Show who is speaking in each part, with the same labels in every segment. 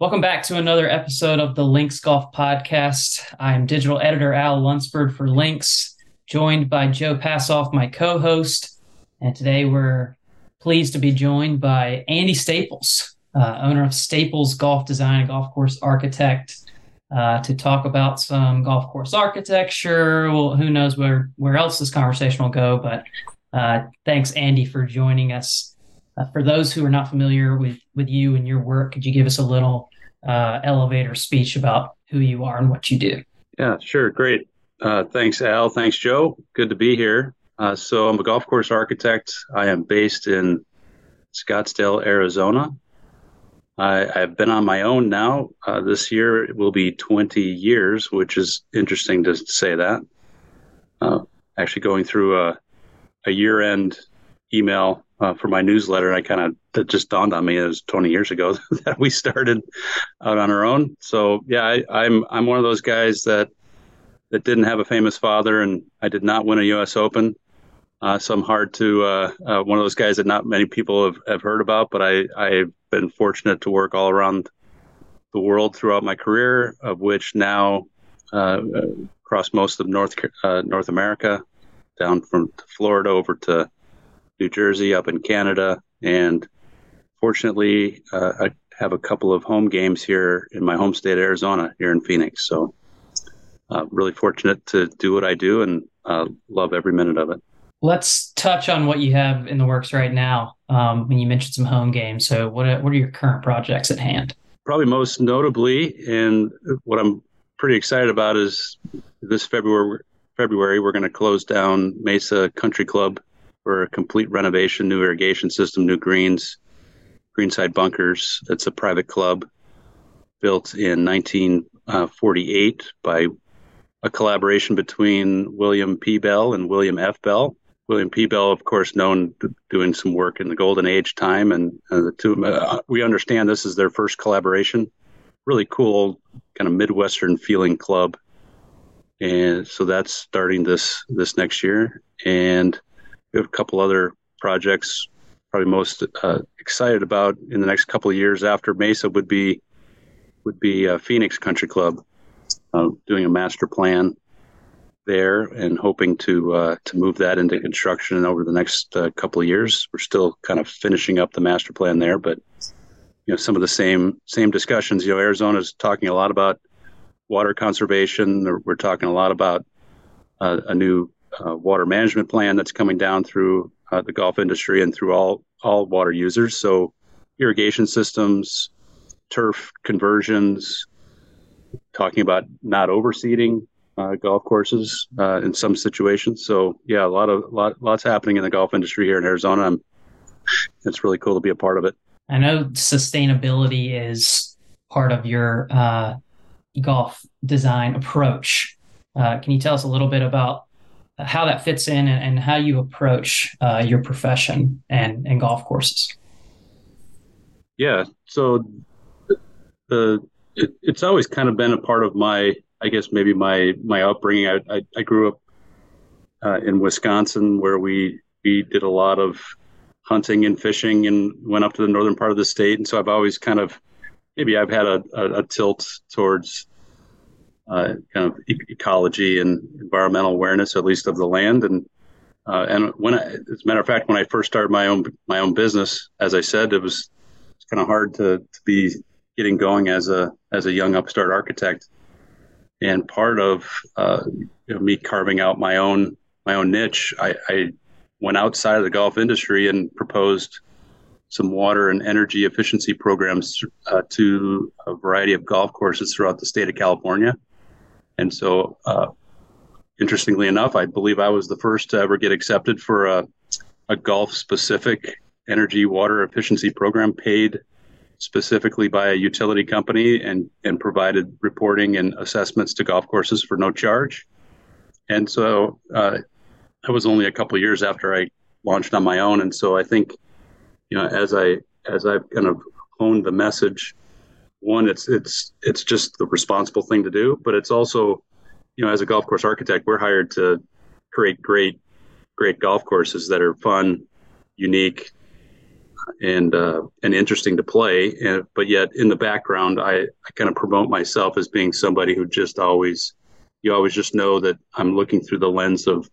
Speaker 1: Welcome back to another episode of the Links Golf Podcast. I'm digital editor Al Lunsford for Links, joined by Joe Passov, my co host. And today we're pleased to be joined by Andy Staples, uh, owner of Staples Golf Design and Golf Course Architect, uh, to talk about some golf course architecture. Well, who knows where, where else this conversation will go, but uh, thanks, Andy, for joining us. Uh, for those who are not familiar with, with you and your work, could you give us a little uh, elevator speech about who you are and what you do?
Speaker 2: Yeah, sure. Great. Uh, thanks, Al. Thanks, Joe. Good to be here. Uh, so, I'm a golf course architect. I am based in Scottsdale, Arizona. I, have been on my own now. Uh, this year it will be 20 years, which is interesting to say that. Uh, actually, going through a, a year end email uh, for my newsletter. I kind of that just dawned on me it was 20 years ago that we started out on our own. So yeah, I, I'm I'm one of those guys that that didn't have a famous father, and I did not win a U.S. Open. Uh, so I'm hard to uh, uh, one of those guys that not many people have, have heard about, but I I've been fortunate to work all around the world throughout my career, of which now uh, across most of North uh, North America, down from Florida over to New Jersey, up in Canada, and fortunately, uh, I have a couple of home games here in my home state, Arizona, here in Phoenix. So, uh, really fortunate to do what I do and uh, love every minute of it.
Speaker 1: Let's touch on what you have in the works right now. Um, when you mentioned some home games, so what are, what are your current projects at hand?
Speaker 2: Probably most notably, and what I'm pretty excited about is this February. February, we're going to close down Mesa Country Club for a complete renovation, new irrigation system, new greens, greenside bunkers. It's a private club built in 1948 by a collaboration between William P. Bell and William F. Bell. William P. Bell, of course, known doing some work in the Golden Age time, and uh, the two. Uh, we understand this is their first collaboration. Really cool, kind of midwestern feeling club, and so that's starting this this next year. And a couple other projects. Probably most uh, excited about in the next couple of years after Mesa would be would be uh, Phoenix Country Club, uh, doing a master plan there and hoping to uh, to move that into construction over the next uh, couple of years. We're still kind of finishing up the master plan there, but you know some of the same same discussions. You know, Arizona's talking a lot about water conservation. We're talking a lot about uh, a new uh, water management plan that's coming down through uh, the golf industry and through all all water users. So irrigation systems, turf conversions, talking about not overseeding uh, golf courses uh, in some situations. So yeah, a lot of lot lots happening in the golf industry here in Arizona. I'm, it's really cool to be a part of it.
Speaker 1: I know sustainability is part of your uh, golf design approach. Uh, can you tell us a little bit about how that fits in and, and how you approach uh, your profession and, and golf courses.
Speaker 2: Yeah, so the it, it's always kind of been a part of my, I guess maybe my my upbringing. I I, I grew up uh, in Wisconsin where we we did a lot of hunting and fishing and went up to the northern part of the state, and so I've always kind of maybe I've had a, a, a tilt towards uh, kind of e- ecology and environmental awareness, at least of the land. And uh, and when, I, as a matter of fact, when I first started my own my own business, as I said, it was it's kind of hard to, to be getting going as a as a young upstart architect. And part of uh, you know, me carving out my own my own niche, I, I went outside of the golf industry and proposed some water and energy efficiency programs uh, to a variety of golf courses throughout the state of California. And so, uh, interestingly enough, I believe I was the first to ever get accepted for a, a golf specific energy water efficiency program paid specifically by a utility company and, and provided reporting and assessments to golf courses for no charge. And so uh, that was only a couple years after I launched on my own. And so I think, you know, as I as I've kind of honed the message one, it's it's it's just the responsible thing to do, but it's also, you know, as a golf course architect, we're hired to create great great golf courses that are fun, unique, and uh, and interesting to play. And, but yet in the background, I, I kind of promote myself as being somebody who just always you always just know that I'm looking through the lens of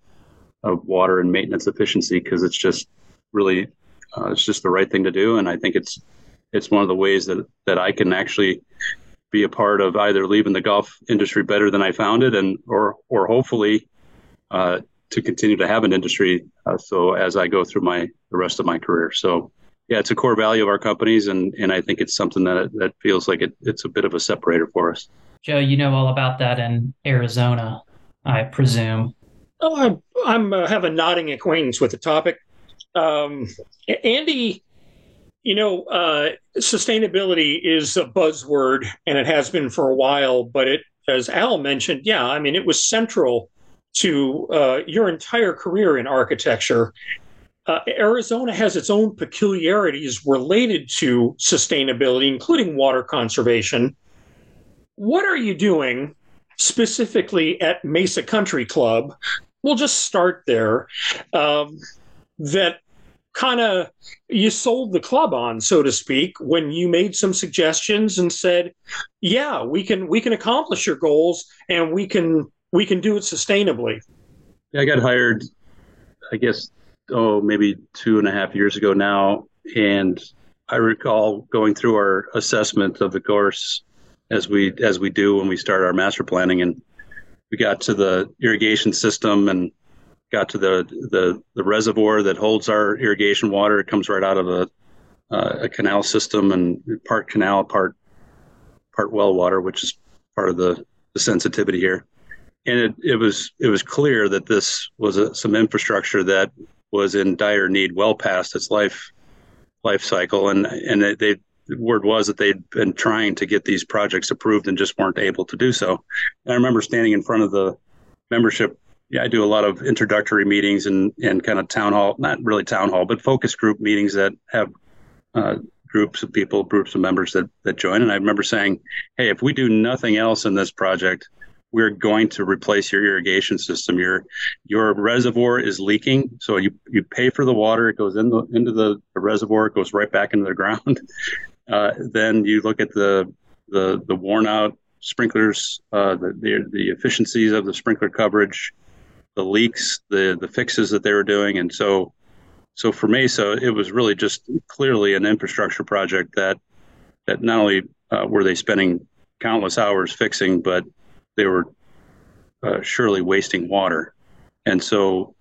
Speaker 2: of water and maintenance efficiency because it's just really uh, it's just the right thing to do, and I think it's it's one of the ways that that I can actually be a part of either leaving the golf industry better than I found it, and or or hopefully uh, to continue to have an industry. Uh, so as I go through my the rest of my career, so yeah, it's a core value of our companies, and and I think it's something that that feels like it, it's a bit of a separator for us.
Speaker 1: Joe, you know all about that in Arizona, I presume.
Speaker 3: Oh, I'm, I'm uh, have a nodding acquaintance with the topic. Um, Andy, you know, uh, sustainability is a buzzword, and it has been for a while. But it, as Al mentioned, yeah, I mean, it was central to uh, your entire career in architecture. Uh, Arizona has its own peculiarities related to sustainability, including water conservation. What are you doing specifically at Mesa Country Club? We'll just start there. Um, that kind of you sold the club on so to speak when you made some suggestions and said yeah we can we can accomplish your goals and we can we can do it sustainably.
Speaker 2: Yeah, I got hired, I guess, oh, maybe two and a half years ago now. And I recall going through our assessment of the course as we as we do when we start our master planning and we got to the irrigation system and got to the the, the reservoir that holds our irrigation water. It comes right out of a uh, a canal system and part canal part part well water which is part of the, the sensitivity here. And it, it was it was clear that this was a, some infrastructure that was in dire need well past its life life cycle. And and they, they the word was that they'd been trying to get these projects approved and just weren't able to do so. And i remember standing in front of the membership yeah i do a lot of introductory meetings and and kind of town hall not really town hall but focus group meetings that have uh, groups of people groups of members that that join and i remember saying hey if we do nothing else in this project we're going to replace your irrigation system. Your your reservoir is leaking, so you you pay for the water. It goes in the, into the, the reservoir. It goes right back into the ground. Uh, then you look at the the the worn out sprinklers, uh, the, the the efficiencies of the sprinkler coverage, the leaks, the the fixes that they were doing, and so so for Mesa, it was really just clearly an infrastructure project that that not only uh, were they spending countless hours fixing, but they were uh, surely wasting water. And so,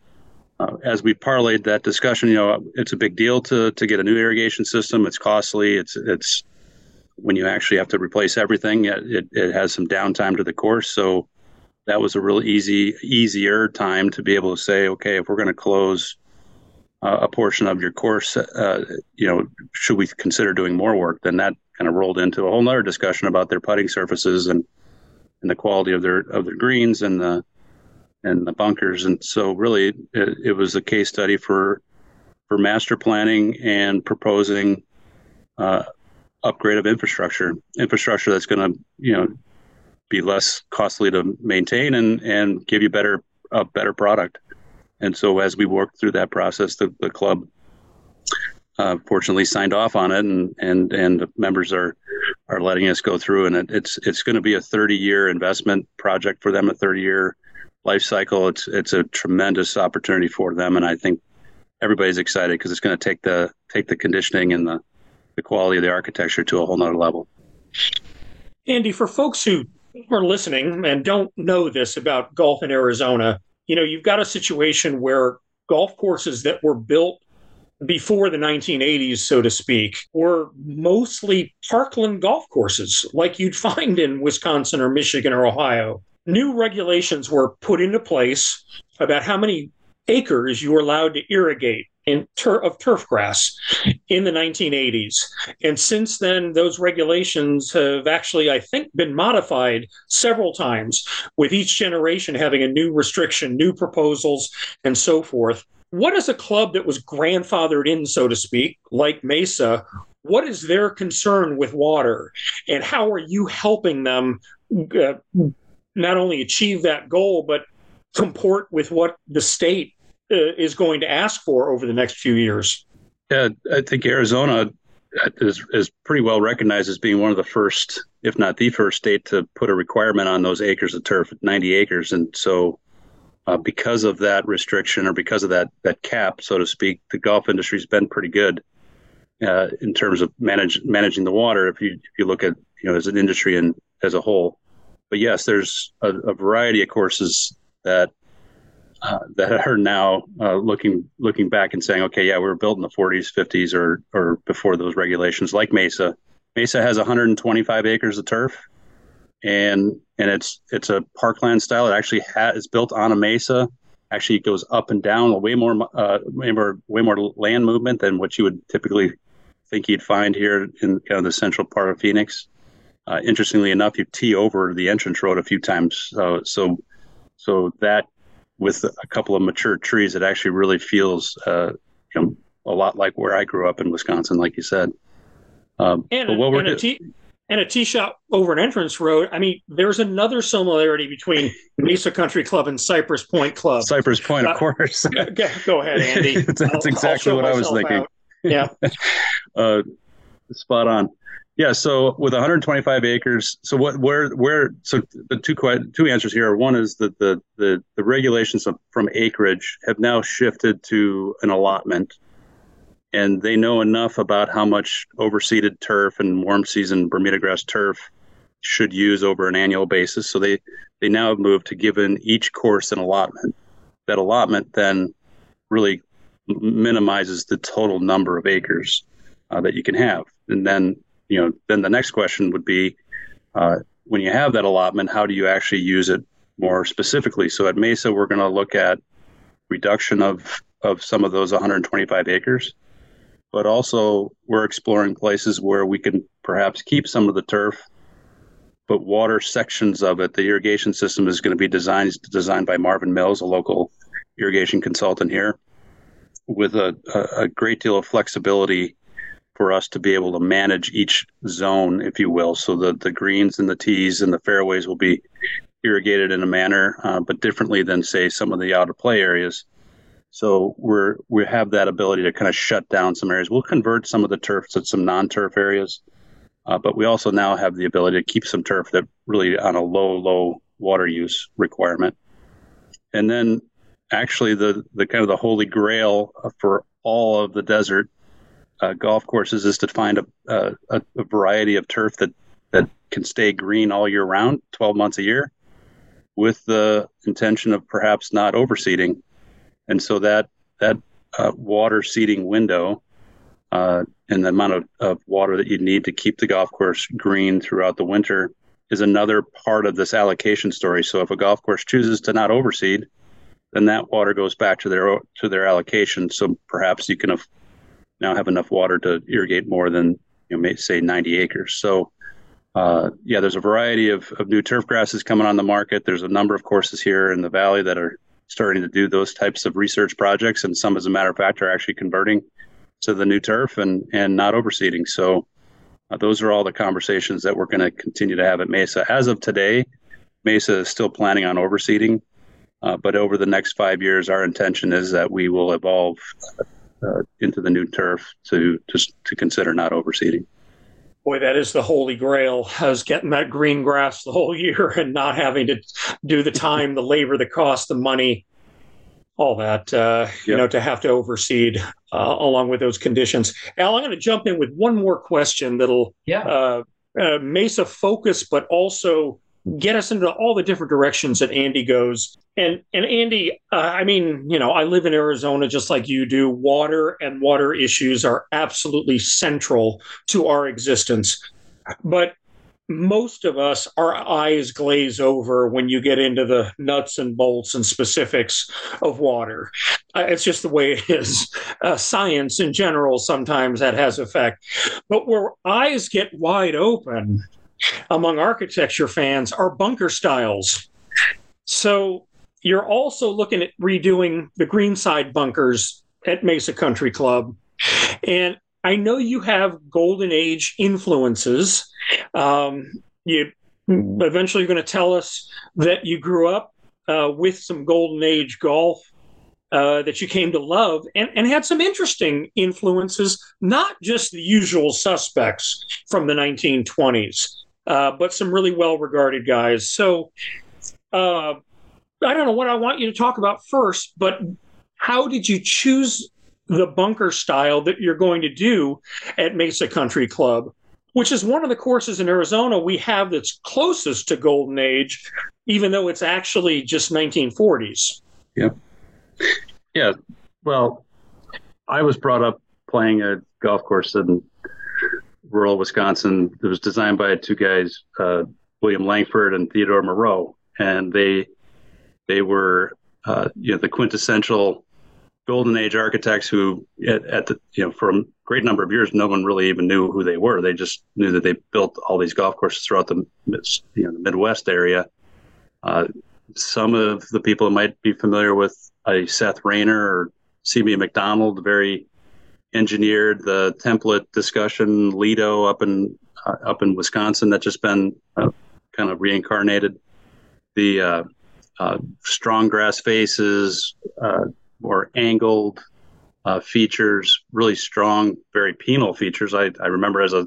Speaker 2: uh, as we parlayed that discussion, you know, it's a big deal to to get a new irrigation system. It's costly. It's it's when you actually have to replace everything, it, it has some downtime to the course. So that was a really easy, easier time to be able to say, okay, if we're going to close uh, a portion of your course, uh, you know, should we consider doing more work? Then that kind of rolled into a whole nother discussion about their putting surfaces and and the quality of their of their greens and the and the bunkers. And so really it, it was a case study for for master planning and proposing uh, upgrade of infrastructure, infrastructure that's going to you know be less costly to maintain and and give you better a better product. And so as we worked through that process, the, the club uh, fortunately signed off on it, and and and members are are letting us go through. And it, it's it's going to be a 30 year investment project for them, a 30 year life cycle. It's it's a tremendous opportunity for them, and I think everybody's excited because it's going to take the take the conditioning and the the quality of the architecture to a whole nother level.
Speaker 3: Andy, for folks who are listening and don't know this about golf in Arizona, you know, you've got a situation where golf courses that were built before the 1980s, so to speak, were mostly parkland golf courses like you'd find in Wisconsin or Michigan or Ohio. New regulations were put into place about how many acres you were allowed to irrigate in of turf grass in the 1980s. And since then, those regulations have actually, I think, been modified several times, with each generation having a new restriction, new proposals, and so forth what is a club that was grandfathered in, so to speak, like Mesa? What is their concern with water, and how are you helping them uh, not only achieve that goal, but comport with what the state is going to ask for over the next few years?
Speaker 2: Yeah, I think Arizona is is pretty well recognized as being one of the first, if not the first state to put a requirement on those acres of turf, 90 acres, and so uh, because of that restriction or because of that that cap, so to speak, the golf industry's been pretty good uh, in terms of manage managing the water. If you if you look at you know as an industry and as a whole, but yes, there's a, a variety of courses that uh, that are now uh, looking looking back and saying, okay, yeah, we were built in the 40s, 50s, or or before those regulations, like Mesa. Mesa has 125 acres of turf, and and it's it's a parkland style. It actually has is built on a mesa. Actually, it goes up and down, way more uh, way more way more land movement than what you would typically think you'd find here in kind of the central part of Phoenix. Uh, interestingly enough, you tee over the entrance road a few times, uh, so so that with a couple of mature trees, it actually really feels uh, you know, a lot like where I grew up in Wisconsin, like you said.
Speaker 3: Um, and, but what we're do- tee, and a tea shop over an entrance road. I mean, there's another similarity between Mesa Country Club and Cypress Point Club.
Speaker 2: Cypress Point, of uh, course.
Speaker 3: go, go, ahead, Andy.
Speaker 2: that's I'll, exactly I'll what I was thinking. Out.
Speaker 3: Yeah. uh,
Speaker 2: spot on. Yeah. So with 125 acres, so what, where, where, so the two two answers here one is that the the the regulations from acreage have now shifted to an allotment, and they know enough about how much overseeded turf and warm season Bermuda grass turf should use over an annual basis. So they they now have moved to giving each course an allotment. That allotment then really minimizes the total number of acres uh, that you can have, and then you know, then the next question would be, uh, when you have that allotment, how do you actually use it more specifically? So at Mesa, we're going to look at reduction of of some of those 125 acres, but also we're exploring places where we can perhaps keep some of the turf, but water sections of it. The irrigation system is going to be designed designed by Marvin Mills, a local irrigation consultant here, with a, a, a great deal of flexibility for us to be able to manage each zone, if you will. So the, the greens and the tees and the fairways will be irrigated in a manner, uh, but differently than say some of the out of play areas. So we're we have that ability to kind of shut down some areas. We'll convert some of the turf to some non-turf areas, uh, but we also now have the ability to keep some turf that really on a low low water use requirement. And then actually the the kind of the holy grail for all of the desert uh, golf courses is to find a, a, a, variety of turf that, that can stay green all year round, 12 months a year, with the intention of perhaps not overseeding. And so that that uh, water seeding window uh, and the amount of, of water that you need to keep the golf course green throughout the winter is another part of this allocation story. So if a golf course chooses to not overseed, then that water goes back to their to their allocation. So perhaps you can have now have enough water to irrigate more than you know, say 90 acres. So, uh, yeah, there's a variety of, of new turf grasses coming on the market. There's a number of courses here in the valley that are starting to do those types of research projects, and some, as a matter of fact, are actually converting to the new turf and and not overseeding. So, uh, those are all the conversations that we're going to continue to have at Mesa. As of today, Mesa is still planning on overseeding, uh, but over the next five years, our intention is that we will evolve uh, into the new turf to just to consider not overseeding.
Speaker 3: Boy, that is the holy grail, is getting that green grass the whole year and not having to do the time, the labor, the cost, the money, all that, uh, yep. you know, to have to overseed uh, along with those conditions. Al, I'm going to jump in with one more question that'll
Speaker 1: yeah.
Speaker 3: uh, uh Mesa focus, but also get us into all the different directions that Andy goes. And and Andy, uh, I mean, you know, I live in Arizona just like you do. Water and water issues are absolutely central to our existence. But most of us, our eyes glaze over when you get into the nuts and bolts and specifics of water. Uh, it's just the way it is. Uh, science in general, sometimes that has effect. But where eyes get wide open among architecture fans are bunker styles. So you're also looking at redoing the greenside bunkers at Mesa Country Club. And I know you have golden age influences. Um, you eventually you're going to tell us that you grew up uh, with some golden age golf uh, that you came to love and, and had some interesting influences, not just the usual suspects from the 1920s, uh, but some really well regarded guys. So uh, I don't know what I want you to talk about first, but how did you choose the bunker style that you're going to do at Mesa Country Club? Which is one of the courses in Arizona we have that's closest to Golden Age, even though it's actually just 1940s.
Speaker 2: Yeah. Yeah. Well, I was brought up playing a golf course in rural Wisconsin. It was designed by two guys, uh, William Langford and Theodore Moreau, and they they were uh, you know the quintessential golden age architects who at, at, the you know for a great number of years no one really even knew who they were. They just knew that they built all these golf courses throughout the you know the Midwest area. Uh, some of the people might be familiar with a Seth Rayner or CB Macdonald, very engineered the template discussion Lido up in uh, up in Wisconsin that just been uh, kind of reincarnated. The uh, uh strong grass faces, uh, more angled uh, features, really strong, very penal features. I, I remember as a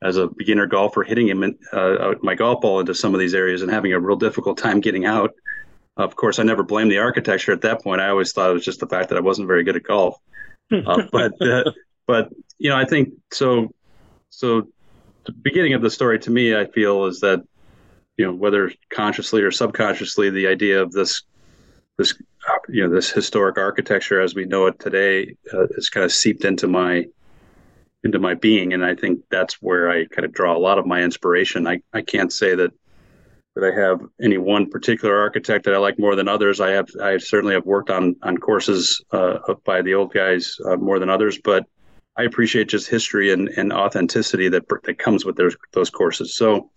Speaker 2: as a beginner golfer hitting him in, my golf ball into some of these areas and having a real difficult time getting out of course, I never blamed the architecture at that point. I always thought it was just the fact that I wasn't very good at golf. Uh, but uh, but you know, I think so. So the beginning of the story to me, I feel, is that you know whether consciously or subconsciously, the idea of this this you know this historic architecture as we know it today uh, is kind of seeped into my into my being, and I think that's where I kind of draw a lot of my inspiration. I I can't say that that I have any one particular architect that I like more than others. I have I certainly have worked on on courses uh, by the old guys uh, more than others, but I appreciate just history and, and authenticity that that comes with those those courses. So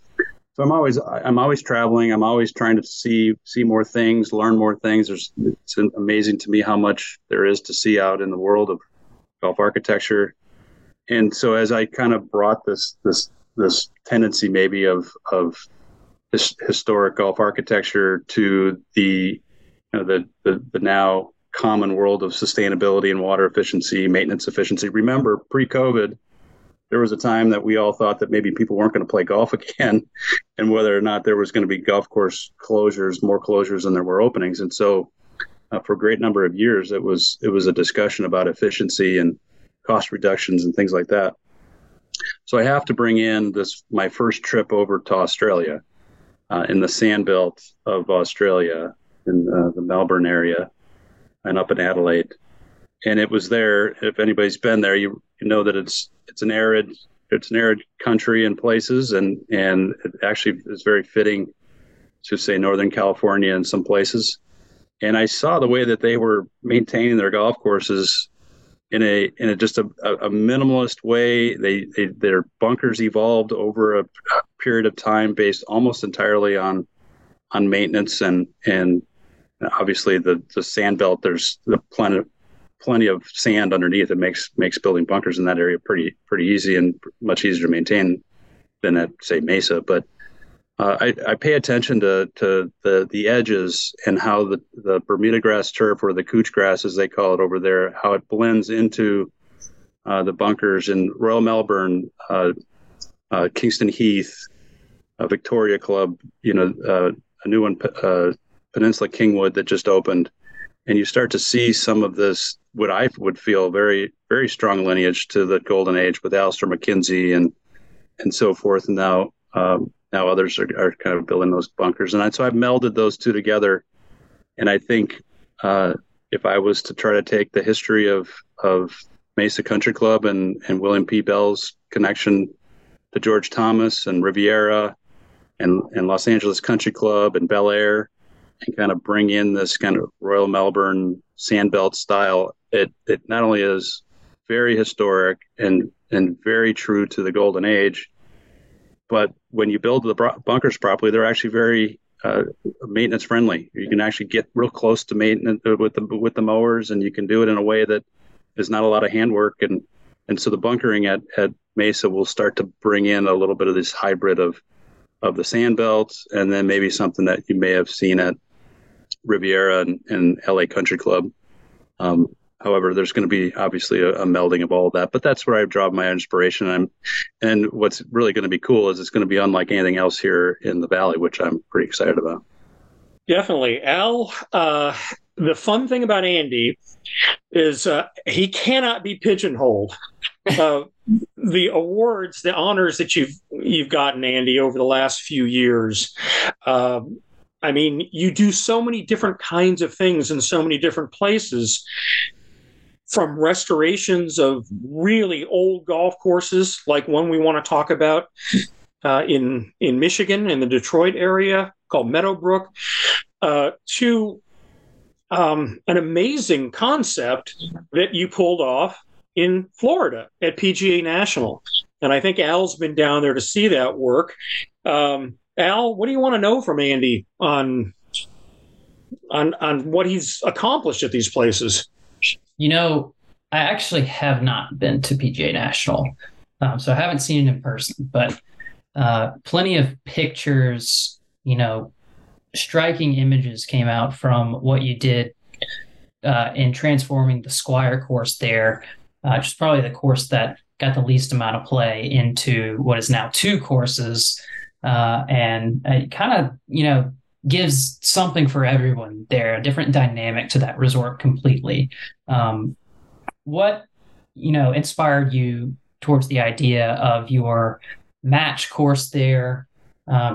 Speaker 2: so I'm always I'm always traveling. I'm always trying to see see more things, learn more things. There's it's amazing to me how much there is to see out in the world of golf architecture. And so as I kind of brought this this this tendency maybe of of his, historic golf architecture to the you know, the, the the now common world of sustainability and water efficiency, maintenance efficiency. Remember, pre-COVID, there was a time that we all thought that maybe people weren't going to play golf again, and whether or not there was going to be golf course closures, more closures than there were openings. And so, uh, for a great number of years, it was it was a discussion about efficiency and cost reductions and things like that. So I have to bring in this my first trip over to Australia uh, in the sandbelt of Australia, in uh, the Melbourne area, and up in Adelaide. And it was there. If anybody's been there, you, you know that it's it's an arid it's an arid country in places, and and it actually is very fitting to say Northern California in some places. And I saw the way that they were maintaining their golf courses in a in a just a, a minimalist way. They, they their bunkers evolved over a, period of time based almost entirely on on maintenance and and obviously the the sand belt. There's the plenty plenty of sand underneath. It makes makes building bunkers in that area pretty pretty easy and much easier to maintain than at say Mesa. But uh, I, I, pay attention to, to the, the edges and how the, the Bermuda grass turf or the couch grass, as they call it over there, how it blends into uh, the bunkers in Royal Melbourne, uh, uh Kingston Heath, Victoria Club, you know, uh, a new one, uh, Peninsula Kingswood that just opened. And you start to see some of this, what I would feel very, very strong lineage to the golden age with Alister MacKenzie and and so forth. And now um, now others are, are kind of building those bunkers. And I, so I've melded those two together. And I think uh, if I was to try to take the history of, of Mesa Country Club and, and William P. Bell's connection to George Thomas and Riviera and, and Los Angeles Country Club and Bel Air and kind of bring in this kind of Royal Melbourne sandbelt style, it, it not only is very historic and, and very true to the golden age, but when you build the bunkers properly, they're actually very uh, maintenance friendly. You can actually get real close to maintenance uh, with the with the mowers, and you can do it in a way that is not a lot of handwork. And and so the bunkering at, at Mesa will start to bring in a little bit of this hybrid of of the sand belts, and then maybe something that you may have seen at Riviera and, and LA Country Club. Um, however, there's going to be obviously a, a, melding of all of that, but that's where I draw my inspiration. I'm, and what's really going to be cool is it's going to be unlike anything else here in the valley, which I'm pretty excited about.
Speaker 3: Definitely, Al. Uh, the fun thing about Andy is uh, he cannot be pigeonholed. Uh, the awards, the honors that you've you've gotten, Andy, over the last few years. Uh, I mean, you do so many different kinds of things in so many different places. From restorations of really old golf courses, like one we want to talk about uh, in in Michigan, in the Detroit area, called Meadowbrook, uh, to um, an amazing concept that you pulled off in Florida at PGA National. And I think Al's been down there to see that work. Um, Al, what do you want to know from Andy on on on what he's accomplished at these places?
Speaker 1: You know, I actually have not been to PGA National, um, so I haven't seen it in person. But uh, plenty of pictures, you know, striking images came out from what you did uh, in transforming the Squire course there, uh, which is probably the course that got the least amount of play into what is now two courses. Uh, and it kind of, you know, gives something for everyone there, a different dynamic to that resort completely. Um, what, you know, inspired you towards the idea of your match course there, uh,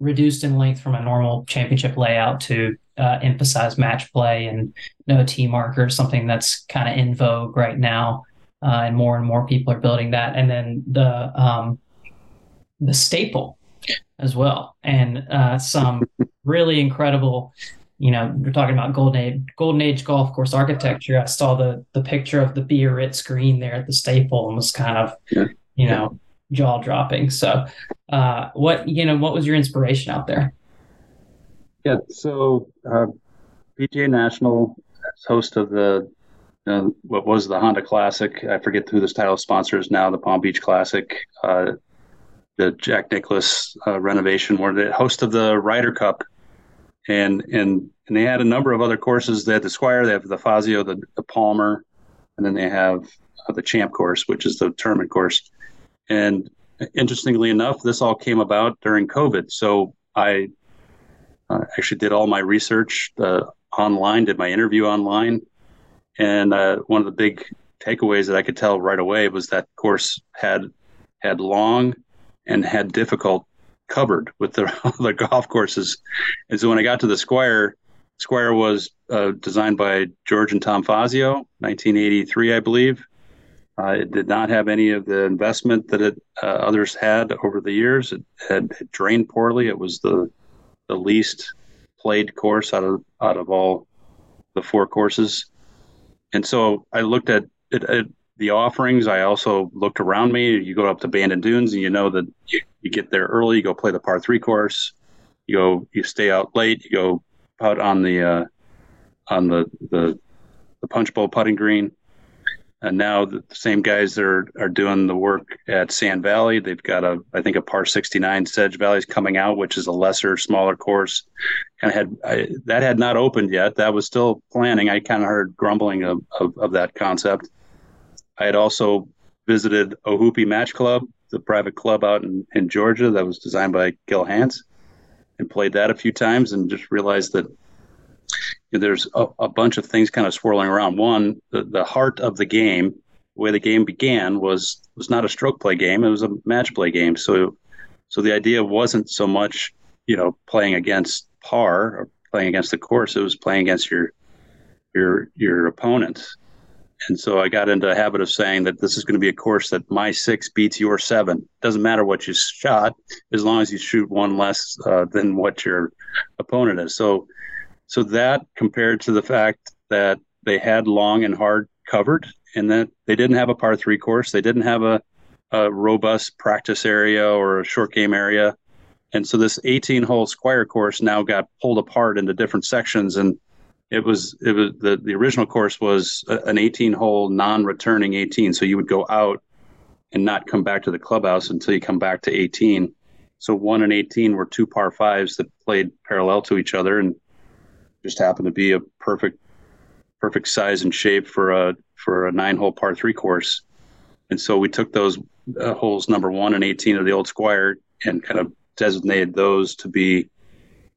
Speaker 1: reduced in length from a normal championship layout to uh, emphasize match play and no tee marker, something that's kind of in vogue right now, uh, and more and more people are building that. And then the um, the staple as well, and uh, some really incredible. You know, we're talking about golden age, golden age golf course architecture. I saw the the picture of the Biarritz green there at the staple and was kind of, you know, jaw dropping. So, uh, what you know, what was your inspiration out there?
Speaker 2: Yeah, so uh, PGA National host of the uh, what was the Honda Classic. I forget who this title sponsor is now. The Palm Beach Classic, uh, the Jack Nicklaus uh, renovation, where the host of the Ryder Cup, and and and they had a number of other courses. They had the Squire, they have the Fazio, the, the Palmer, and then they have uh, the Champ course, which is the tournament course. And interestingly enough, this all came about during COVID. So I uh, actually did all my research uh, online, did my interview online, and uh, one of the big takeaways that I could tell right away was that course had had long and had difficult covered with the other golf courses. And so when I got to the Squire, Squire was uh, designed by George and Tom Fazio, 1983, I believe. Uh, it did not have any of the investment that it, uh, others had over the years. It had it drained poorly. It was the the least played course out of out of all the four courses. And so I looked at, it, the offerings. I also looked around me. You go up to Bandon Dunes, and you know that you, you get there early. You go play the par three course. You go, you stay out late. You go out on the uh, on the the the punch bowl putting green and now the same guys that are, are doing the work at Sand Valley. They've got a, I think, a par 69 Sedge Valley is coming out, which is a lesser, smaller course. Kind of had I, that had not opened yet. That was still planning. I kind of heard grumbling of, of, of, that concept. I had also visited Ohoopee Match Club, the private club out in, in Georgia that was designed by Gil Hanse, and played that a few times and just realized that there's a, a, bunch of things kind of swirling around. One, the, the heart of the game, the way the game began was was not a stroke play game; it was a match play game. So, so the idea wasn't so much you know playing against par or playing against the course; it was playing against your your your opponents. And so I got into a habit of saying that this is going to be a course that my six beats your seven. Doesn't matter what you shot, as long as you shoot one less uh, than what your opponent is. So so that compared to the fact that they had long and hard covered and that they didn't have a par three course, they didn't have a, a robust practice area or a short game area. And so this 18 hole squire course now got pulled apart into different sections and it was it was the, the original course was an 18 hole non-returning 18 so you would go out and not come back to the clubhouse until you come back to 18 so 1 and 18 were two par fives that played parallel to each other and just happened to be a perfect perfect size and shape for a for a nine hole par three course. And so we took those uh, holes number one and 18 of the old Squire and kind of designated those to be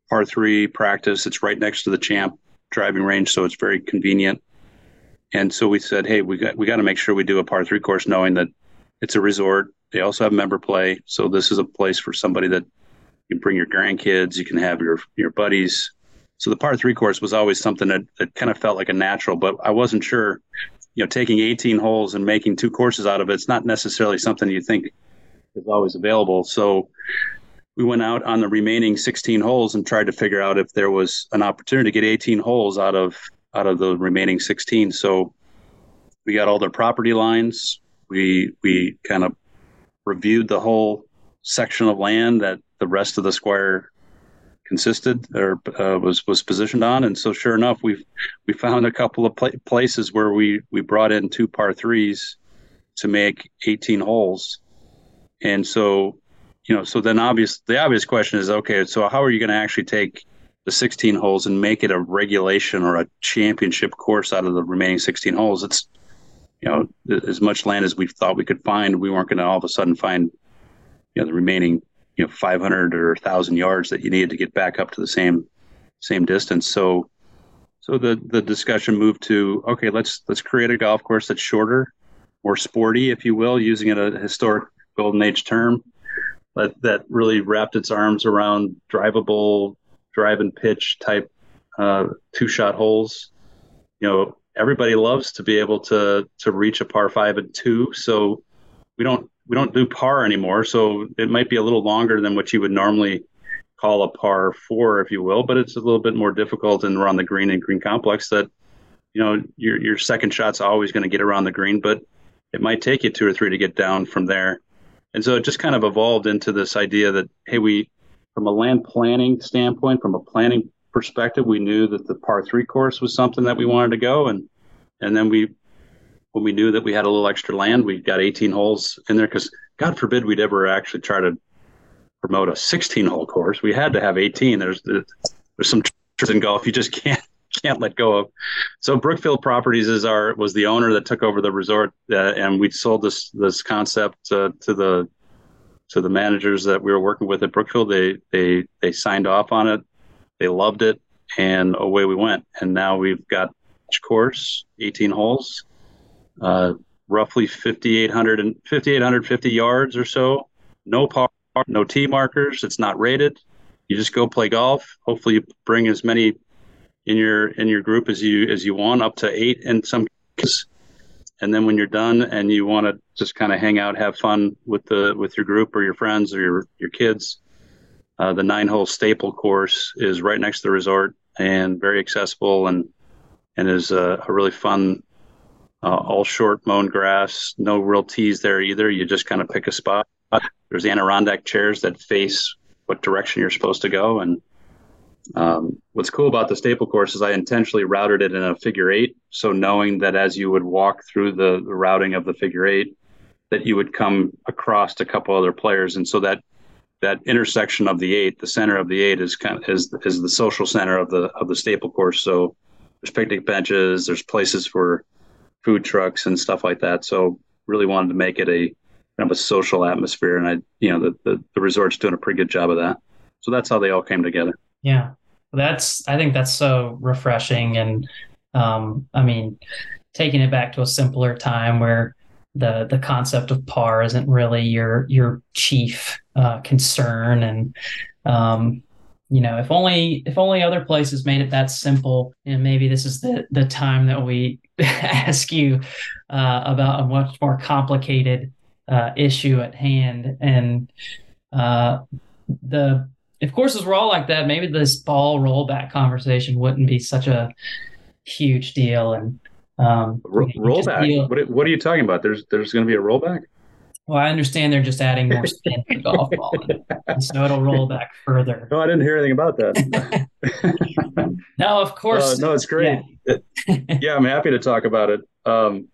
Speaker 2: par three practice. It's right next to the champ driving range, so it's very convenient. And so we said, hey, we got we got to make sure we do a par three course, knowing that it's a resort. They also have member play, so this is a place for somebody that you bring your grandkids, you can have your your buddies. So the par three course was always something that, that kind of felt like a natural, but I wasn't sure, you know, taking 18 holes and making two courses out of it, it's not necessarily something you think is always available. So we went out on the remaining 16 holes and tried to figure out if there was an opportunity to get 18 holes out of out of the remaining 16. So we got all their property lines. We we kind of reviewed the whole section of land that the rest of the squire consisted or uh, was was positioned on. And so, sure enough, we we found a couple of pl- places where we we brought in two par threes to make 18 holes. And so, you know, so then obvious the obvious question is, okay, so how are you going to actually take the 16 holes and make it a regulation or a championship course out of the remaining 16 holes? It's you know, as much land as we thought we could find, we weren't going to all of a sudden find, you know, the remaining you know 500 or 1000 yards that you needed to get back up to the same same distance. So so the the discussion moved to okay let's let's create a golf course that's shorter more sporty if you will using a historic golden age term that that really wrapped its arms around drivable drive and pitch type uh, two shot holes. You know everybody loves to be able to to reach a par five and two. So we don't we don't do par anymore, so it might be a little longer than what you would normally call a par four, if you will. But it's a little bit more difficult and around the green and green complex. That you know your your second shot's always going to get around the green, but it might take you two or three to get down from there. And so it just kind of evolved into this idea that hey, we from a land planning standpoint, from a planning perspective, we knew that the par three course was something that we wanted to go, and and then we when we knew that we had a little extra land, we got 18 holes in there because God forbid we'd ever actually try to promote a 16 hole course. We had to have 18. There's there's some tricks in golf you just can't can't let go of. So Brookfield Properties is our was the owner that took over the resort, uh, and we sold this this concept uh, to the to the managers that we were working with at Brookfield. They they they signed off on it. They loved it, and away we went. And now we've got course, 18 holes uh, roughly 5,800 and 5,850 yards or so. No par, no tee markers. It's not rated. You just go play golf. Hopefully, you bring as many in your in your group as you as you want, up to eight in some cases. And then when you're done and you want to just kind of hang out, have fun with the with your group or your friends or your your kids, uh, the nine hole staple course is right next to the resort and very accessible and and is a, a really fun uh, all short mown grass, no real tees there either. You just kind of pick a spot. There's Adirondack chairs that face what direction you're supposed to go. And um, what's cool about the staple course is I intentionally routed it in a figure eight. So knowing that as you would walk through the, the routing of the figure eight, that you would come across a couple other players. And so that that intersection of the eight, the center of the eight is kind of is, is the social center of the of the staple course. So there's picnic benches, there's places for food trucks and stuff like that. So really wanted to make it a kind of a social atmosphere, and I, you know, the, the, the resort's doing a pretty good job of that. So that's how they all came together.
Speaker 1: Yeah, that's I think that's so refreshing, and um, I mean, taking it back to a simpler time where the the concept of par isn't really your your chief uh, concern, and um, you know, if only if only other places made it that simple, and maybe this is the the time that we ask you uh, about a much more complicated uh, issue at hand. And uh, the if courses were all like that, maybe this ball rollback conversation wouldn't be such a huge deal. And um,
Speaker 2: rollback. Deal, what, what are you talking about? There's there's going to be a rollback.
Speaker 1: Well, I understand they're just adding more spin to the golf ball, and so it'll roll back further.
Speaker 2: No, I didn't hear anything about that.
Speaker 1: no, of course.
Speaker 2: Uh, no, it's great. Yeah. yeah. I'm happy to talk about it. Um,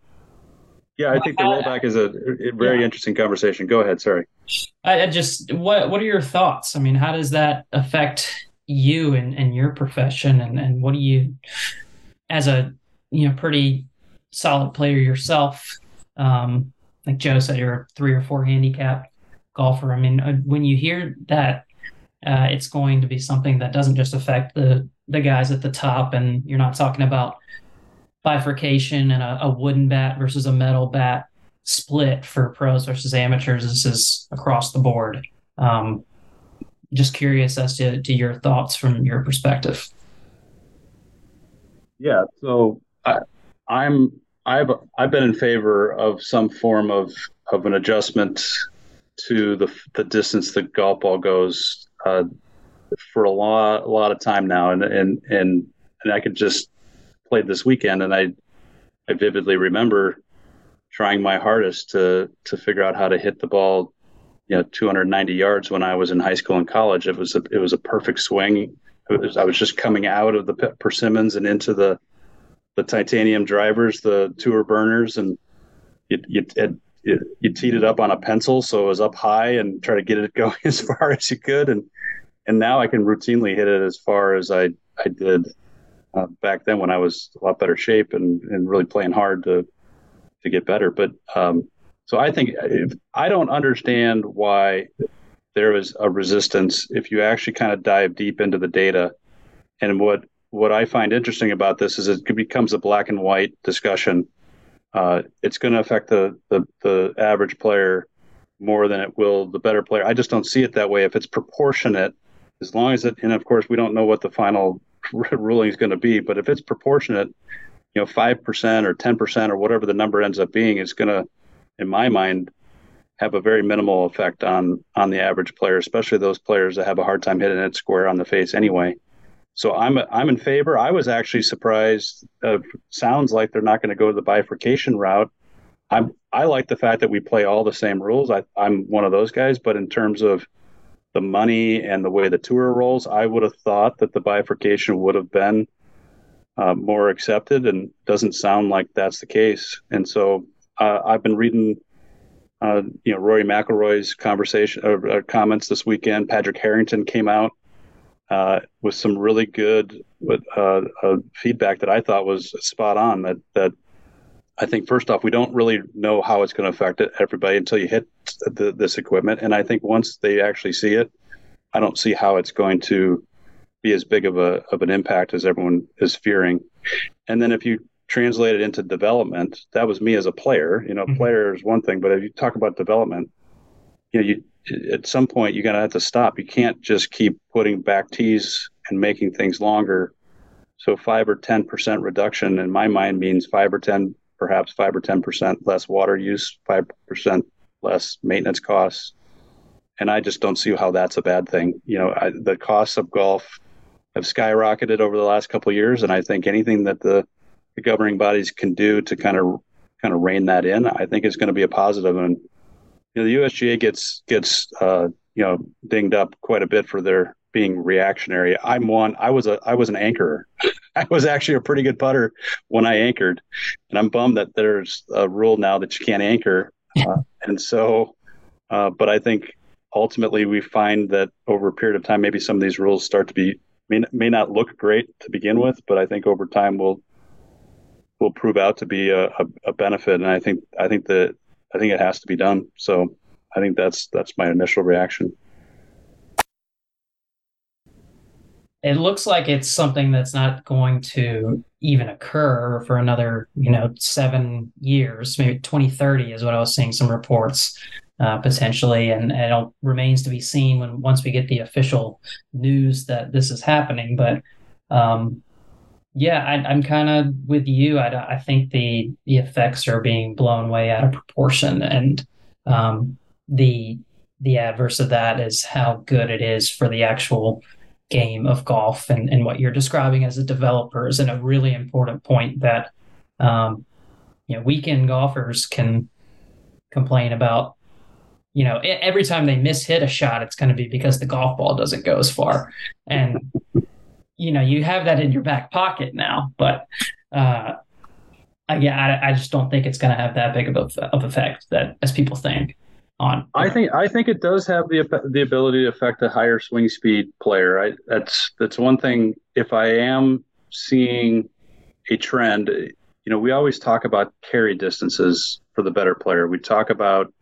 Speaker 2: yeah, I think the rollback is a, a very yeah. interesting conversation. Go ahead. Sorry.
Speaker 1: I, I, just what what are your thoughts? I mean, how does that affect you and, and your profession, and and what do you as a you know pretty solid player yourself. Um, like Joe said, you're a three or four handicap golfer. I mean, uh, when you hear that uh, it's going to be something that doesn't just affect the the guys at the top, and you're not talking about bifurcation and a, a wooden bat versus a metal bat split for pros versus amateurs. This is across the board. Um, just curious as to, to your thoughts from your perspective.
Speaker 2: Yeah, so I, I'm I've I've been in favor of some form of of an adjustment to the the distance the golf ball goes uh, for a lot a lot of time now, and and and and I could just played this weekend, and I I vividly remember trying my hardest to to figure out how to hit the ball, you know, 290 yards when I was in high school and college. It was a it was a perfect swing. Was, I was just coming out of the persimmons and into the the titanium drivers, the tour burners, and you you, you, teed it up on a pencil so it was up high and try to get it going as far as you could. And and now I can routinely hit it as far as I I did uh, back then when I was a lot better shape and, and really playing hard to to get better. But um, so I think if, I don't understand why there is a resistance if you actually kind of dive deep into the data. And what what I find interesting about this is it becomes a black and white discussion. Uh, it's going to affect the, the the average player more than it will the better player. I just don't see it that way. If it's proportionate, as long as it, and of course we don't know what the final ruling is going to be. But if it's proportionate, you know, five percent or ten percent or whatever the number ends up being, is going to, in my mind, have a very minimal effect on on the average player, especially those players that have a hard time hitting it square on the face anyway. So I'm I'm in favor. I was actually surprised. Uh, sounds like they're not going to go the bifurcation route. I'm I like the fact that we play all the same rules. I, I'm one of those guys, but in terms of the money and the way the tour rolls, I would have thought that the bifurcation would have been uh, more accepted, and doesn't sound like that's the case. And so uh, I've been reading, uh, you know, Rory McIlroy's conversation or uh, comments this weekend. Padraig Harrington came out uh, with some really good uh, feedback that I thought was spot on. That that I think first off, we don't really know how it's going to affect everybody until you hit the, this equipment. And I think once they actually see it, I don't see how it's going to be as big of a of an impact as everyone is fearing. And then if you translate it into development, that was me as a player. You know, mm-hmm. player is one thing, but if you talk about development, you know, you at some point you're going to have to stop. You can't just keep putting back tees and making things longer. So five or ten percent reduction in my mind means five or ten perhaps five or 10% less water use, 5% less maintenance costs. And I just don't see how that's a bad thing. You know, I, the costs of golf have skyrocketed over the last couple of years. And I think anything that the, the governing bodies can do to kind of kind of rein that in, I think is going to be a positive. And you know, the USGA gets gets uh, you know dinged up quite a bit for their being reactionary. I'm one. I was a I was an anchor. I was actually a pretty good putter when I anchored, and I'm bummed that there's a rule now that you can't anchor. Uh, and so, uh, but I think ultimately we find that over a period of time, maybe some of these rules start to be may, may not look great to begin with, but I think over time will will prove out to be a, a, a benefit. And I think I think that I think it has to be done. So I think that's that's my initial reaction.
Speaker 1: it looks like it's something that's not going to even occur for another, you know, seven years, maybe 2030 is what I was seeing some reports uh, potentially. And, and, it remains to be seen when once we get the official news that this is happening. But um, yeah, I, am kind of with you. I, I think the the effects are being blown way out of proportion, and um, the the adverse of that is how good it is for the actual game of golf and, and what you're describing as a developer is a really important point that um, you know weekend golfers can complain about you know every time they miss hit a shot it's going to be because the golf ball doesn't go as far and you know you have that in your back pocket now but uh yeah I, I just don't think it's going to have that big of a of effect that as people think on.
Speaker 2: I think I think it does have the the ability to affect a higher swing speed player. I, that's that's one thing. If I am seeing a trend, you know, we always talk about carry distances for the better player. We talk about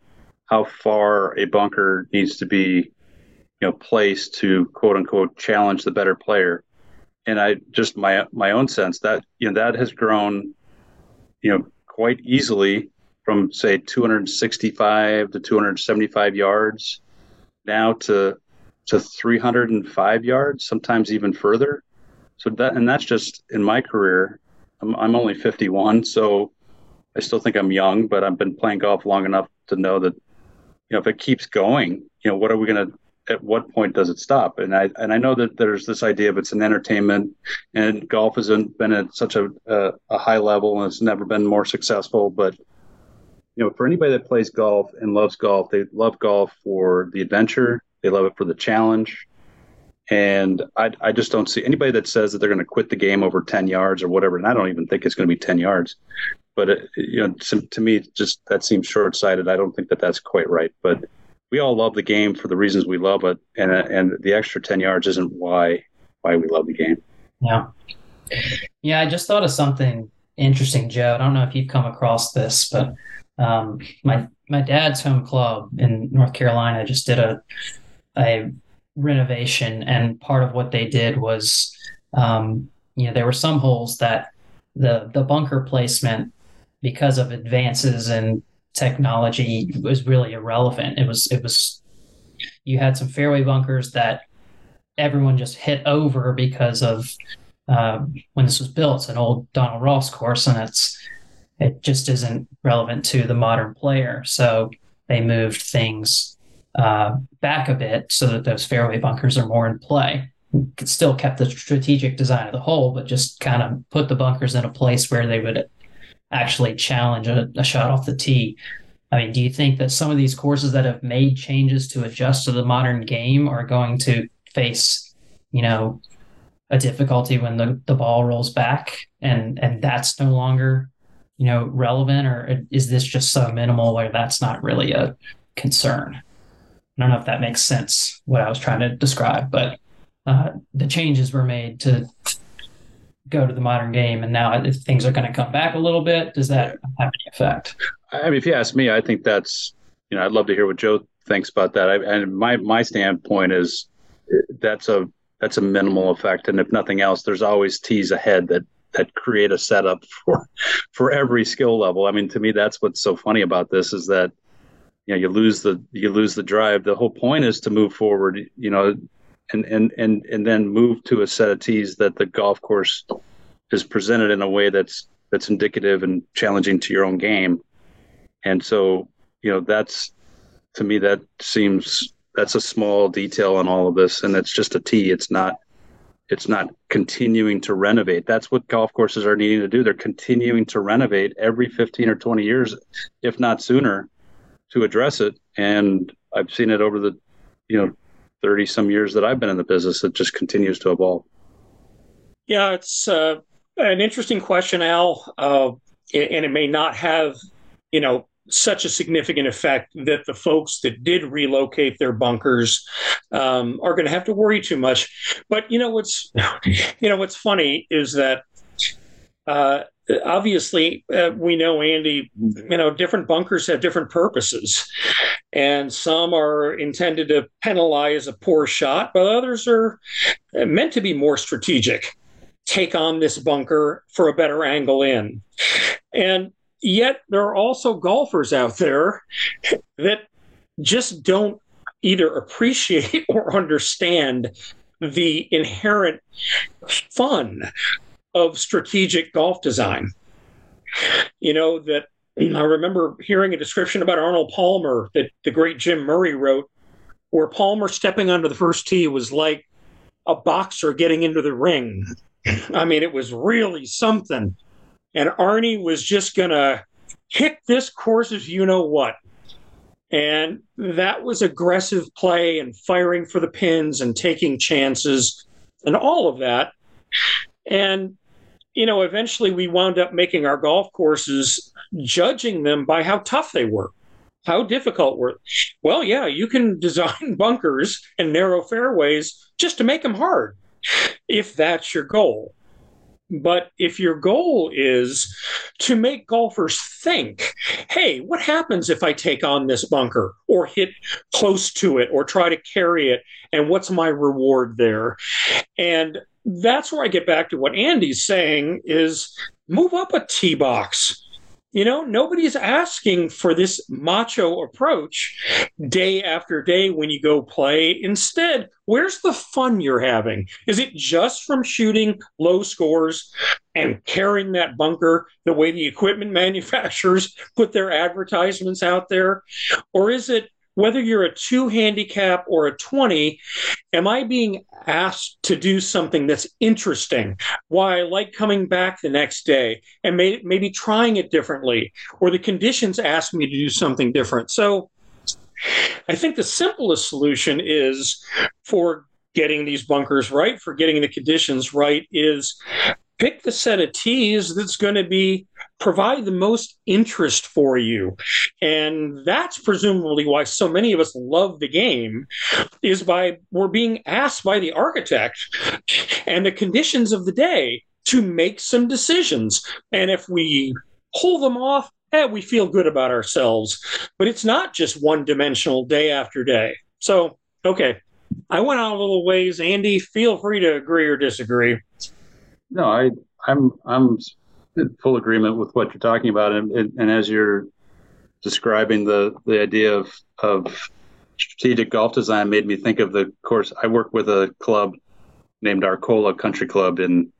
Speaker 2: how far a bunker needs to be, you know, placed to quote unquote challenge the better player. And I just my my own sense that you know that has grown, you know, quite easily from say 265 to 275 yards now to to 305 yards, sometimes even further. So that and that's just in my career. I'm, I'm only 51, so I still think I'm young, but I've been playing golf long enough to know that you know if it keeps going, you know what are we going to at what point does it stop? And I and I know that there's this idea of it's an entertainment, and golf hasn't been at such a, a, a high level and it's never been more successful. But you know, for anybody that plays golf and loves golf, they love golf for the adventure. They love it for the challenge. And I, I just don't see anybody that says that they're going to quit the game over 10 yards or whatever. And I don't even think it's going to be 10 yards. But, it, you know, to, to me, just that seems short sighted. I don't think that that's quite right. But we all love the game for the reasons we love it. And, and the extra 10 yards isn't why, why we love the game.
Speaker 1: Yeah. Yeah. I just thought of something interesting, Joe. I don't know if you've come across this, but um, my my dad's home club in North Carolina just did a a renovation, and part of what they did was, um, you know, there were some holes that the the bunker placement, because of advances in technology, was really irrelevant. It was it was you had some fairway bunkers that everyone just hit over because of uh, when this was built. It's an old Donald Ross course, and it's it just isn't relevant to the modern player. So they moved things uh, back a bit so that those fairway bunkers are more in play. Still kept the strategic design of the hole, but just kind of put the bunkers in a place where they would actually challenge a, a shot off the tee. I mean, do you think that some of these courses that have made changes to adjust to the modern game are going to face, you know, a difficulty when the, the ball rolls back and and that's no longer you know relevant or is this just so minimal where that's not really a concern i don't know if that makes sense what i was trying to describe but uh, the changes were made to go to the modern game and now if things are going to come back a little bit does that have any effect
Speaker 2: i mean if you ask me i think that's you know i'd love to hear what joe thinks about that I, and my my standpoint is that's a that's a minimal effect and if nothing else there's always tees ahead that that create a setup for for every skill level. I mean, to me, that's what's so funny about this is that you know you lose the you lose the drive. The whole point is to move forward. You know, and and and and then move to a set of tees that the golf course is presented in a way that's that's indicative and challenging to your own game. And so, you know, that's to me that seems that's a small detail in all of this, and it's just a tee. It's not it's not continuing to renovate. That's what golf courses are needing to do. They're continuing to renovate every 15 or 20 years, if not sooner, to address it. And I've seen it over the, you know, 30 some years that I've been in the business. It just continues to evolve.
Speaker 3: Yeah, it's uh, an interesting question, Al. Uh, and it may not have, you know, such a significant effect that the folks that did relocate their bunkers um, are going to have to worry too much. But you know what's you know what's funny is that uh, obviously uh, we know Andy. You know different bunkers have different purposes, and some are intended to penalize a poor shot, but others are meant to be more strategic. Take on this bunker for a better angle in, and Yet there are also golfers out there that just don't either appreciate or understand the inherent fun of strategic golf design. You know, that I remember hearing a description about Arnold Palmer that the great Jim Murray wrote, where Palmer stepping onto the first tee was like a boxer getting into the ring. I mean, it was really something and Arnie was just going to kick this course as you know what. And that was aggressive play and firing for the pins and taking chances and all of that. And, you know, eventually we wound up making our golf courses judging them by how tough they were. How difficult were? Well, yeah, you can design bunkers and narrow fairways just to make them hard if that's your goal. But if your goal is to make golfers think, hey, what happens if I take on this bunker or hit close to it or try to carry it? And what's my reward there? And that's where I get back to what Andy's saying is move up a tee box you know, nobody's asking for this macho approach day after day when you go play. Instead, where's the fun you're having? Is it just from shooting low scores and carrying that bunker the way the equipment manufacturers put their advertisements out there? Or is it whether you're a two handicap or a 20, am I being asked to do something that's interesting? Why I like coming back the next day and may, maybe trying it differently, or the conditions ask me to do something different. So I think the simplest solution is for getting these bunkers right, for getting the conditions right, is pick the set of tees that's going to be provide the most interest for you. And that's presumably why so many of us love the game is by we're being asked by the architect and the conditions of the day to make some decisions. And if we pull them off eh, we feel good about ourselves. But it's not just one dimensional day after day. So okay. I went out a little ways. Andy feel free to agree or disagree.
Speaker 2: No, I I'm I'm full agreement with what you're talking about, and, and as you're describing the the idea of of strategic golf design made me think of the course I work with a club named Arcola Country Club in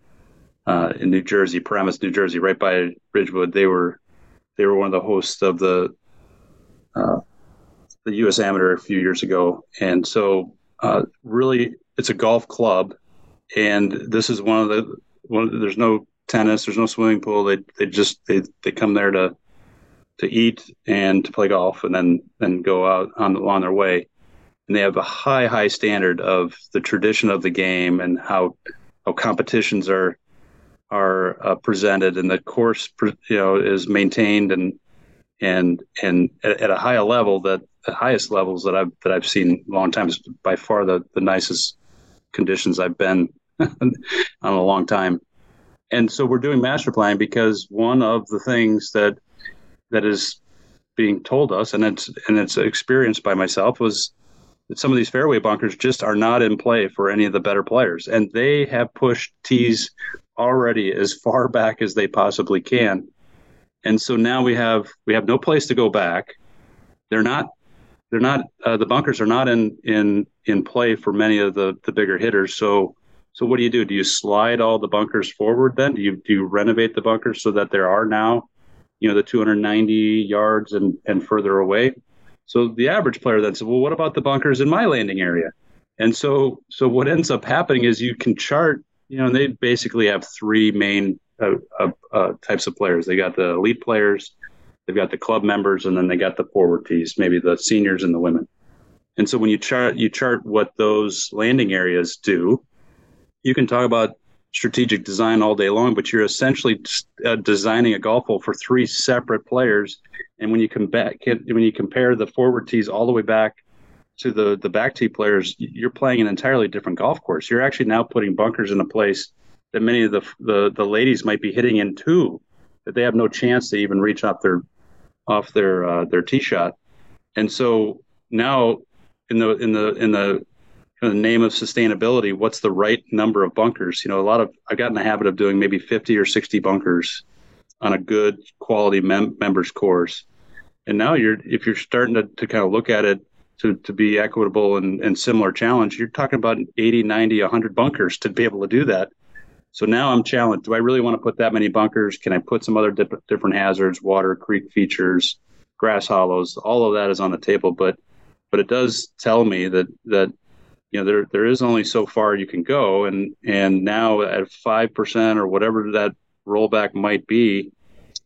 Speaker 2: uh, in New Jersey, Paramus, New Jersey, right by Ridgewood. They were they were one of the hosts of the uh, the U.S. Amateur a few years ago, and so uh, really it's a golf club, and this is one of the one, there's no tennis, there's no swimming pool. They they just they, they come there to to eat and to play golf, and then then go out on on their way. And they have a high high standard of the tradition of the game and how how competitions are are uh, presented, and the course you know is maintained and and and at, at a higher level that the highest levels that I've that I've seen a long time is by far the the nicest conditions I've been on a long time. And so we're doing master planning because one of the things that that is being told us, and it's and it's experienced by myself, was that some of these fairway bunkers just are not in play for any of the better players, and they have pushed tees already as far back as they possibly can. And so now we have we have no place to go back. They're not they're not uh, the bunkers are not in in in play for many of the the bigger hitters. So so what do you do? Do you slide all the bunkers forward then? Do you do you renovate the bunkers so that there are now, you know, the 290 yards and and further away? So the average player then says, well, what about the bunkers in my landing area? And so so what ends up happening is you can chart, you know, and they basically have three main uh, uh, uh, types of players. They got the elite players, they've got the club members, and then they got the forward tees, maybe the seniors and the women. And so when you chart you chart what those landing areas do, you can talk about strategic design all day long, but you're essentially uh, designing a golf hole for three separate players. And when you come back, when you compare the forward tees all the way back to the the back tee players, you're playing an entirely different golf course. You're actually now putting bunkers in a place that many of the the, the ladies might be hitting in into that they have no chance to even reach off their off their uh, their tee shot. And so now in the in the in the in the name of sustainability, what's the right number of bunkers? You know, a lot of I got in the habit of doing maybe 50 or 60 bunkers on a good quality mem- members course. And now you're if you're starting to, to kind of look at it to, to be equitable and, and similar challenge, you're talking about 80, 90, 100 bunkers to be able to do that. So now I'm challenged. Do I really want to put that many bunkers? Can I put some other dip- different hazards, water, creek features, grass hollows? All of that is on the table, but but it does tell me that that you know there there is only so far you can go. And and now at 5% or whatever that rollback might be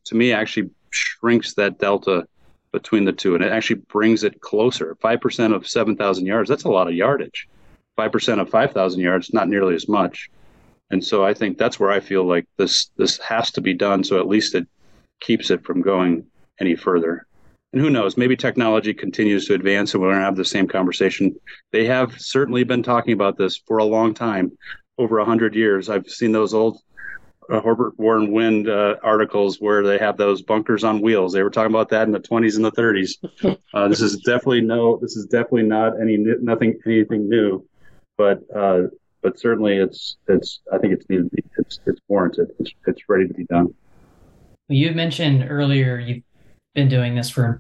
Speaker 2: to me actually shrinks that delta between the two. And it actually brings it closer. 5% of 7000 yards that's a lot of yardage. 5% of 5000 yards not nearly as much. And so i think that's where i feel like this this has to be done so at least it keeps it from going any further and who knows, maybe technology continues to advance and we're going to have the same conversation. They have certainly been talking about this for a long time, over 100 years. I've seen those old uh, Herbert Warren Wind uh, articles where they have those bunkers on wheels. They were talking about that in the 20s and the 30s. Uh, this is definitely no. This is definitely not any nothing anything new, but uh, but certainly it's it's. I think it's needed. It's it's warranted. It's it's ready to be done.
Speaker 1: You mentioned earlier you've been doing this for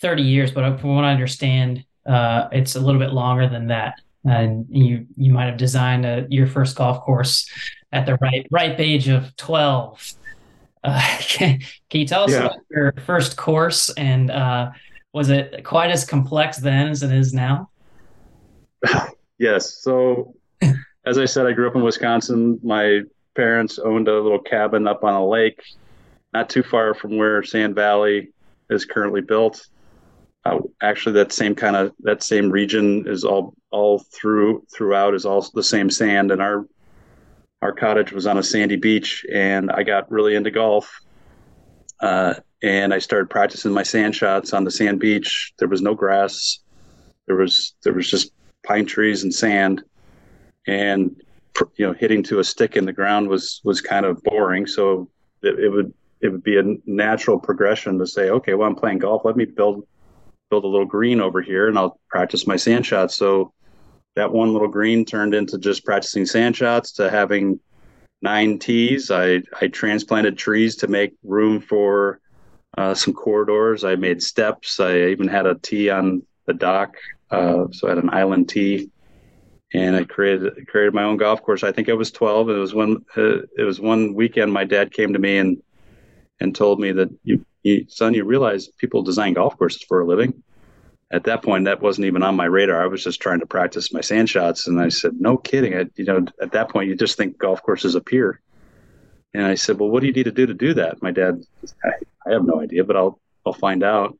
Speaker 1: 30 years, but from what I understand, uh, it's a little bit longer than that. And you you might have designed a, your first golf course at the right ripe age of 12. Uh, can, can, you tell us yeah. about your first course and uh, was it quite as complex then as it is now?
Speaker 2: yes. So, as I said, I grew up in Wisconsin. My parents owned a little cabin up on a lake, not too far from where Sand Valley is currently built. Uh, actually, that same kind of that same region is all all through throughout is all the same sand, and our our cottage was on a sandy beach, and I got really into golf. Uh, and I started practicing my sand shots on the sand beach. There was no grass. There was there was just pine trees and sand, and you know hitting to a stick in the ground was was kind of boring. So it, it would it would be a natural progression to say, okay, well I'm playing golf. Let me build build a little green over here, and I'll practice my sand shots. So that one little green turned into just practicing sand shots to having nine tees. I, I transplanted trees to make room for uh, some corridors. I made steps. I even had a tee on the dock. Uh, so I had an island tee and I created created my own golf course. I think I was 12. It was when uh, it was one weekend. My dad came to me and and told me that you, you son, you realize people design golf courses for a living. At that point that wasn't even on my radar. I was just trying to practice my sand shots and i said no kidding. I, you know at that point you just think golf courses appear. And i said well what do you need to do to do that? My dad i, I have no idea but i'll i'll find out.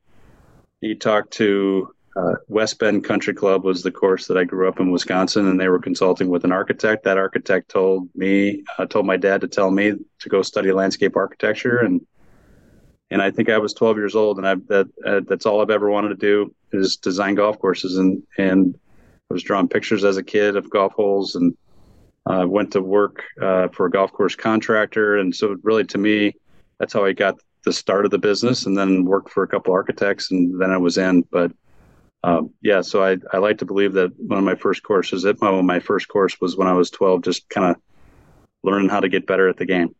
Speaker 2: He talked to uh, west bend country club was the course that i grew up in wisconsin and they were consulting with an architect that architect told me uh, told my dad to tell me to go study landscape architecture and and I think I was 12 years old, and I that uh, that's all I've ever wanted to do is design golf courses, and and I was drawing pictures as a kid of golf holes, and uh, went to work uh, for a golf course contractor, and so really to me, that's how I got the start of the business, and then worked for a couple architects, and then I was in. But um, yeah, so I I like to believe that one of my first courses, it my, my first course was when I was 12, just kind of learning how to get better at the game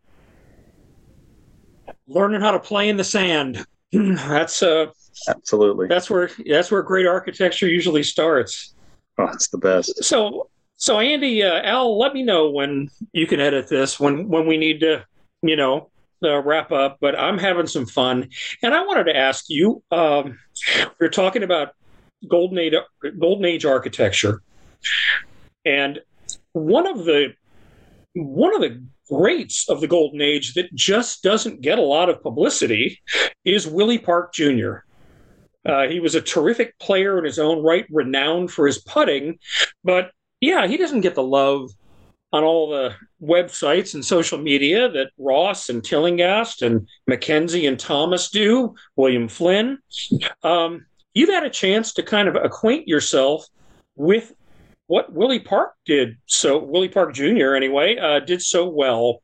Speaker 3: learning how to play in the sand. that's uh
Speaker 2: absolutely
Speaker 3: that's where that's where great architecture usually starts.
Speaker 2: Oh, it's the best.
Speaker 3: So so Andy, uh, Al, let me know when you can edit this when when we need to, you know, uh, wrap up. But I'm having some fun, and I wanted to ask you. Um, we are talking about golden age golden age architecture, and one of the one of the greats of the golden age that just doesn't get a lot of publicity is Willie Park Jr. Uh, he was a terrific player in his own right, renowned for his putting, but yeah, he doesn't get the love on all the websites and social media that Ross and Tillinghast and Mackenzie and Thomas do, William Flynn. Um, you've had a chance to kind of acquaint yourself with what Willie Park did so Willie Park Jr. anyway uh, did so well,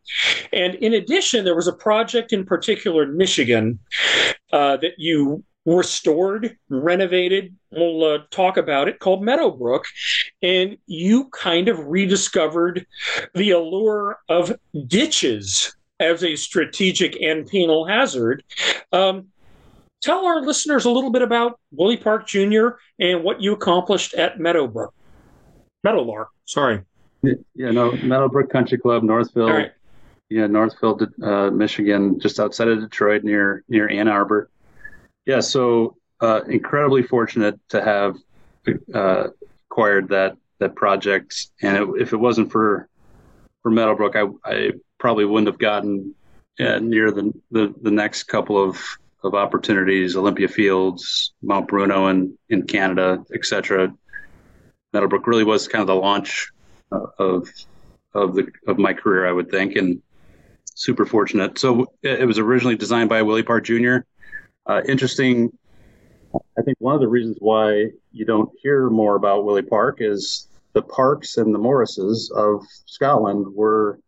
Speaker 3: and in addition, there was a project in particular in Michigan uh, that you restored, renovated. We'll uh, talk about it called Meadowbrook, and you kind of rediscovered the allure of ditches as a strategic and penal hazard. Um, tell our listeners a little bit about Willie Park Jr. and what you accomplished at Meadowbrook. Meadowlark. Sorry.
Speaker 2: Yeah, no, Meadowbrook Country Club, Northville. Right. Yeah, Northville, uh, Michigan, just outside of Detroit, near near Ann Arbor. Yeah, so uh, incredibly fortunate to have uh, acquired that that project, and it, if it wasn't for for Meadowbrook, I, I probably wouldn't have gotten uh, near the, the the next couple of of opportunities, Olympia Fields, Mount Bruno, in in Canada, etc. Meadowbrook really was kind of the launch uh, of of the of my career, I would think, and super fortunate. So it was originally designed by Willie Park Jr. Uh, interesting. I think one of the reasons why you don't hear more about Willie Park is the Parks and the Morrises of Scotland were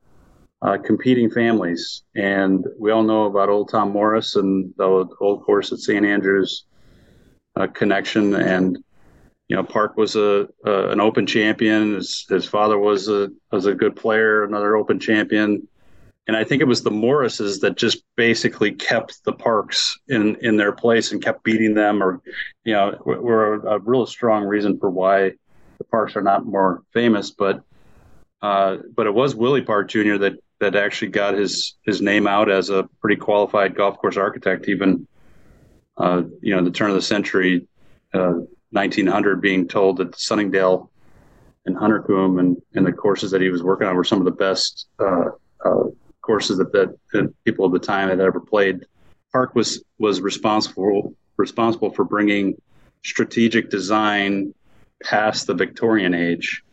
Speaker 2: uh, competing families. And we all know about Old Tom Morris and the old course at St. Andrews uh, connection. And you know, Park was a, an Open champion. His, his father was a was a good player, another Open champion. And I think it was the Morrises that just basically kept the Parks in in their place and kept beating them, or you know, were a, a real strong reason for why the Parks are not more famous. But uh, but it was Willie Park Jr. that that actually got his his name out as a pretty qualified golf course architect, even uh, you know the turn of the century, uh, 1900, being told that Sunningdale and Huntercombe and, and the courses that he was working on were some of the best uh, uh, courses that, that, that people of the time had ever played. Park was was responsible responsible for bringing strategic design past the Victorian age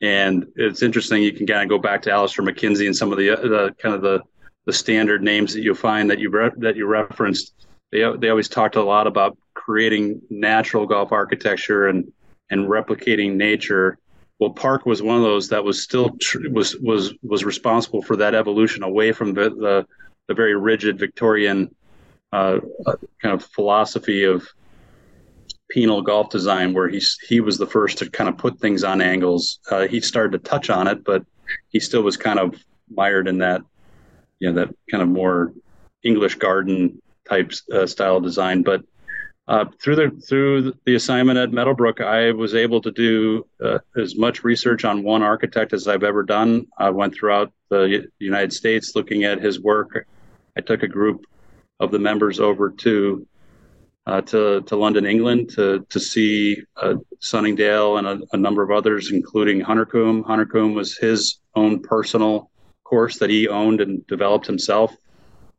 Speaker 2: and it's interesting. You can kind of go back to Alister MacKenzie and some of the, the kind of the, the standard names that you find that you re- that you referenced. They they always talked a lot about creating natural golf architecture and and replicating nature. Well, Park was one of those that was still tr- was was was responsible for that evolution away from the the, the very rigid Victorian uh, uh kind of philosophy of penal golf design where he's he was the first to kind of put things on angles. Uh, he started to touch on it, but he still was kind of mired in that, you know, that kind of more English garden type uh, style design. But uh, through the through the assignment at Meadowbrook, I was able to do uh, as much research on one architect as I've ever done. I went throughout the United States looking at his work. I took a group of the members over to uh, to to London, England, to to see uh, Sunningdale and a, a, number of others, including Huntercombe. Huntercombe was his own personal course that he owned and developed himself.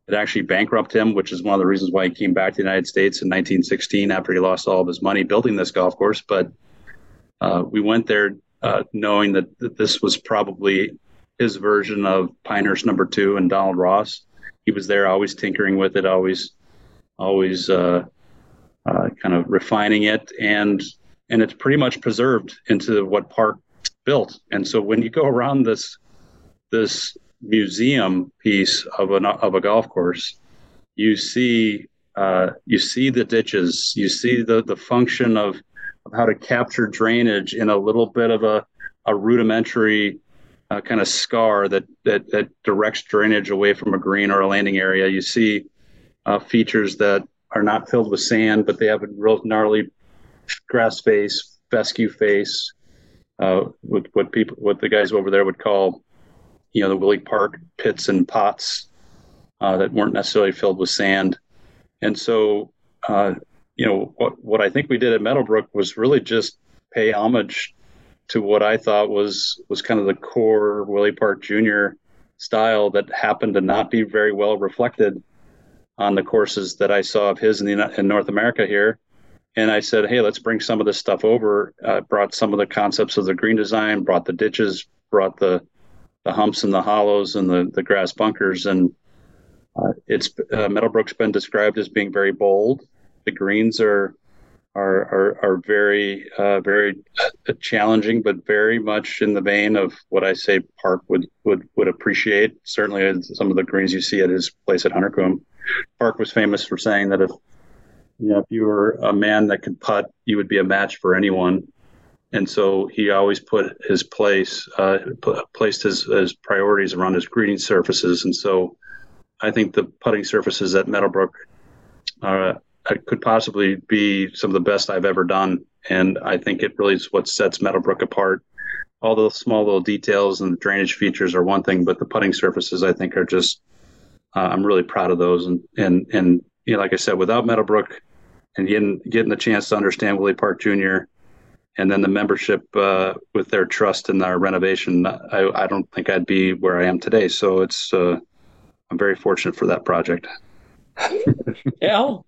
Speaker 2: It actually bankrupted him, which is one of the reasons why he came back to the United States in 1916 after he lost all of his money building this golf course. But uh, we went there uh, knowing that, that this was probably his version of Pinehurst Number Two and Donald Ross. He was there, always tinkering with it, always, always uh, uh, kind of refining it, and and it's pretty much preserved into what Park built. And so when you go around this this museum piece of an of a golf course, you see uh, you see the ditches, you see the the function of, of how to capture drainage in a little bit of a, a rudimentary uh, kind of scar that, that that directs drainage away from a green or a landing area. You see uh, features that are not filled with sand, but they have a real gnarly grass face, fescue face, uh, what, what people, what the guys over there would call, you know, the Willie Park pits and pots uh, that weren't necessarily filled with sand. And so, uh, you know, what, what I think we did at Meadowbrook was really just pay homage to what I thought was was kind of the core Willie Park Jr. style that happened to not be very well reflected on the courses that I saw of his in, the, in North America here. And I said, hey, let's bring some of this stuff over. Uh, brought some of the concepts of the green design, brought the ditches, brought the the humps and the hollows and the, the grass bunkers. And uh, it's uh, Meadowbrook's been described as being very bold. The greens are are are, are very uh, very uh, challenging, but very much in the vein of what I say Park would would would appreciate. Certainly, some of the greens you see at his place at Huntercombe. Park was famous for saying that if you know if you were a man that could putt, you would be a match for anyone. And so he always put his place, uh, placed his, his priorities around his greeting surfaces. And so I think the putting surfaces at Meadowbrook uh, could possibly be some of the best I've ever done. And I think it really is what sets Meadowbrook apart. All the small little details and the drainage features are one thing, but the putting surfaces I think are just uh, I'm really proud of those. And and and you know, like I said, without Meadowbrook and getting getting the chance to understand Willie Park Jr. and then the membership uh, with their trust in our renovation, I, I don't think I'd be where I am today. So it's uh, I'm very fortunate for that project.
Speaker 3: Al,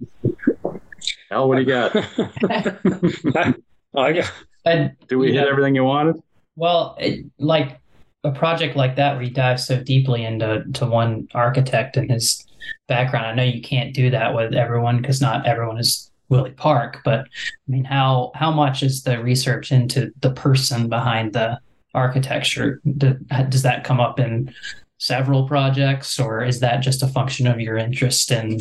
Speaker 2: Al, what do you got?
Speaker 3: I,
Speaker 2: I, Do we hit everything you wanted?
Speaker 1: Well, it, like a project like that where you dive so deeply into to one architect and his background. I know you can't do that with everyone because not everyone is Willie Park, but I mean, how how much is the research into the person behind the architecture? Does that come up in several projects, or is that just a function of your interest in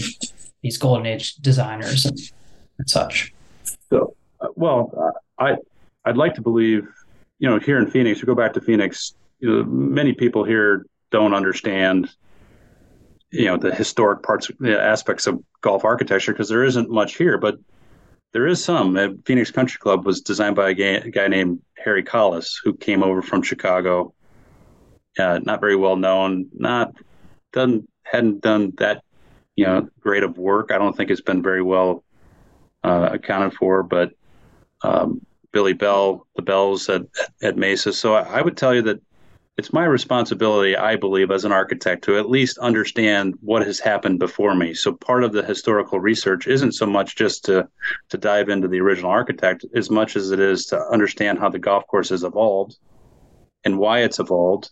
Speaker 1: these golden age designers and, and such?
Speaker 2: So, uh, well, uh, I I'd like to believe, you know, here in Phoenix, we go back to Phoenix. You know, many people here don't understand, you know, the historic parts, the aspects of golf architecture because there isn't much here, but there is some. Phoenix Country Club was designed by a guy, a guy named Harry Collis, who came over from Chicago. Uh, not very well known. Not done. Hadn't done that, you know, great of work. I don't think it's been very well uh, accounted for. But um, Billy Bell, the Bells at at Mesa. So I, I would tell you that it's my responsibility, I believe, as an architect, to at least understand what has happened before me. So part of the historical research isn't so much just to to dive into the original architect, as much as it is to understand how the golf course has evolved and why it's evolved,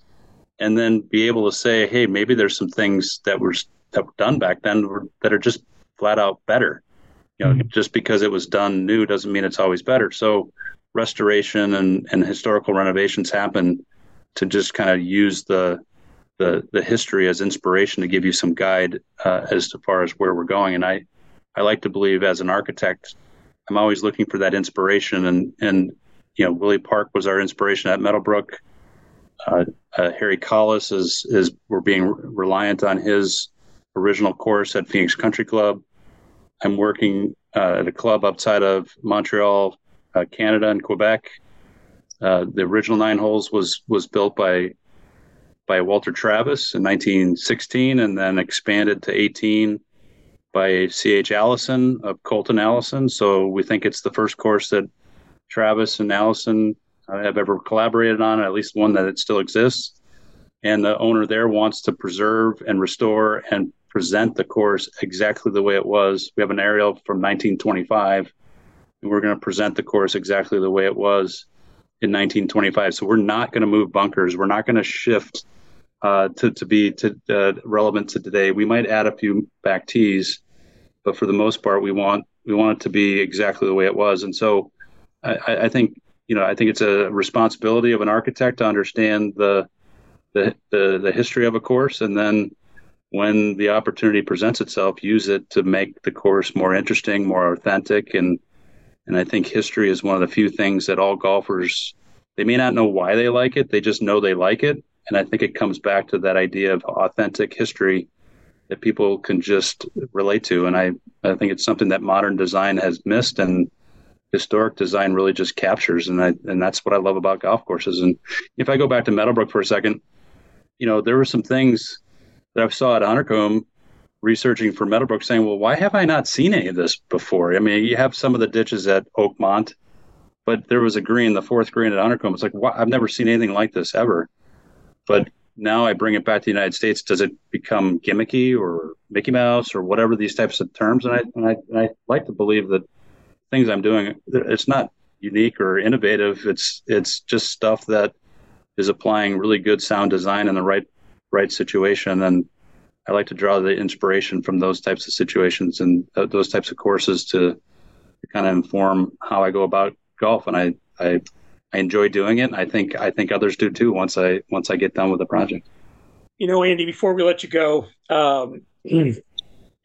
Speaker 2: and then be able to say, hey, maybe there's some things that were that were done back then that are just flat out better. You know, mm-hmm. just because it was done new doesn't mean it's always better. So restoration and, and historical renovations happen to just kind of use the the the history as inspiration to give you some guide uh, as to far as where we're going. And I I like to believe as an architect, I'm always looking for that inspiration. And and you know Willie Park was our inspiration at Meadowbrook. Uh, uh, Harry Collis is is we're being reliant on his original course at Phoenix Country Club. I'm working uh, at a club outside of Montreal, uh, Canada, and Quebec uh, the original nine holes was was built by by Walter Travis in 1916, and then expanded to 18 by C.H. Alison of Colt and Alison. So we think it's the first course that Travis and Alison uh, have ever collaborated on, at least one that it still exists. And the owner there wants to preserve and restore and present the course exactly the way it was. We have an aerial from 1925, and we're going to present the course exactly the way it was in 1925. So we're not going to move bunkers. We're not going to shift uh, to to be to uh, relevant to today. We might add a few back tees, but for the most part, we want we want it to be exactly the way it was. And so I, I think you know I think it's a responsibility of an architect to understand the the the, the history of a course and then when the opportunity presents itself, use it to make the course more interesting, more authentic, and and I think history is one of the few things that all golfers, they may not know why they like it, they just know they like it. And I think it comes back to that idea of authentic history that people can just relate to. And I, I think it's something that modern design has missed and historic design really just captures. And I, and that's what I love about golf courses. And if I go back to Meadowbrook for a second, you know, there were some things that I saw at Huntercombe researching for Meadowbrook saying, well, why have I not seen any of this before? I mean, you have some of the ditches at Oakmont, but there was a green, the fourth green at Huntercombe. It's like, wow, I've never seen anything like this ever. But now I bring it back to the United States. Does it become gimmicky or Mickey Mouse or whatever these types of terms? And I, and I, and I like to believe that things I'm doing, it's not unique or innovative. It's, it's just stuff that is applying really good sound design in the right, right situation. And I like to draw the inspiration from those types of situations and th- those types of courses to, to kind of inform how I go about golf. And I, I, I enjoy doing it. I think I think others do too. Once I once I get done with the project.
Speaker 3: You know, Andy. Before we let you go, um,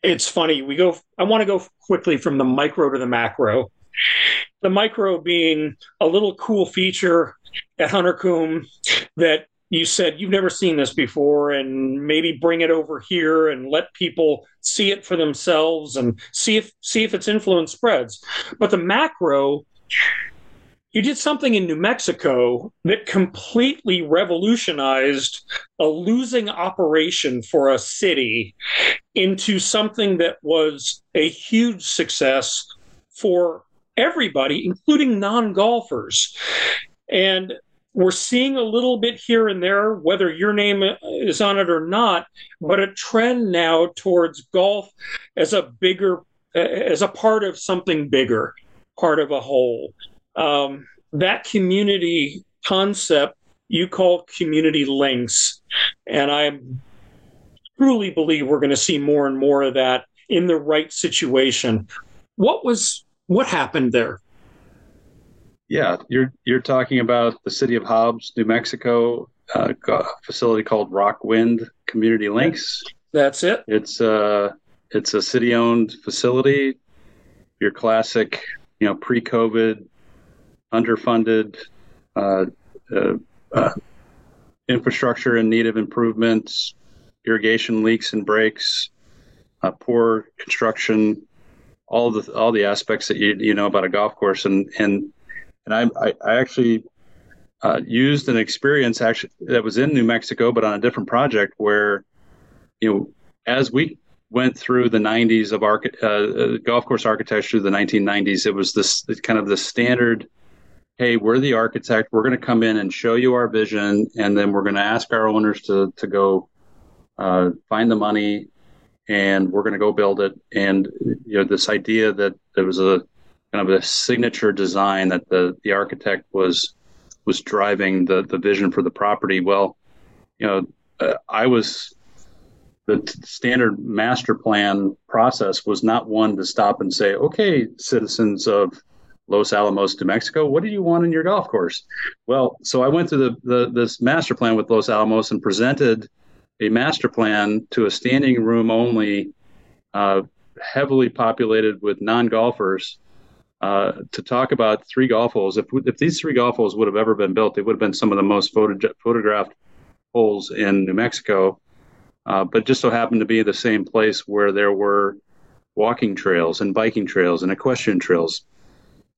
Speaker 3: it's funny. We go. I want to go quickly from the micro to the macro. The micro being a little cool feature at Huntercombe that you said you've never seen this before and maybe bring it over here and let people see it for themselves and see if see if its influence spreads but the macro you did something in New Mexico that completely revolutionized a losing operation for a city into something that was a huge success for everybody, including non golfers. And we're seeing a little bit here and there, whether your name is on it or not, but a trend now towards golf as a bigger, as a part of something bigger, part of a whole. Um, that community concept you call community links, and I truly believe we're going to see more and more of that in the right situation. What was what happened there?
Speaker 2: Yeah, you're you're talking about the city of Hobbs, New Mexico. uh, a facility called Rockwind Community Links.
Speaker 3: That's it.
Speaker 2: It's uh it's a city-owned facility. Your classic, you know, pre-COVID, underfunded uh, uh, uh, infrastructure in need of improvements, irrigation leaks and breaks, uh, poor construction, all the all the aspects that you you know about a golf course, and and and I I, I actually uh, used an experience actually that was in New Mexico, but on a different project where you know as we went through the 90s of uh, uh, golf course architecture, the 1990s, it was this kind of the standard hey, we're the architect. We're going to come in and show you our vision, and then we're going to ask our owners to to go uh, find the money, and we're going to go build it. And you know, this idea that there was a kind of a signature design that the the architect was was driving the the vision for the property. Well, you know, uh, I was the t- standard master plan process was not one to stop and say, okay, citizens of Los Alamos, New Mexico. What do you want in your golf course? Well, so I went through the, the this master plan with Los Alamos and presented a master plan to a standing room only, uh, heavily populated with non golfers. Uh, to talk about three golf holes. If, if these three golf holes would have ever been built, they would have been some of the most photo- photographed holes in New Mexico. Uh, but just so happened to be the same place where there were walking trails and biking trails and equestrian trails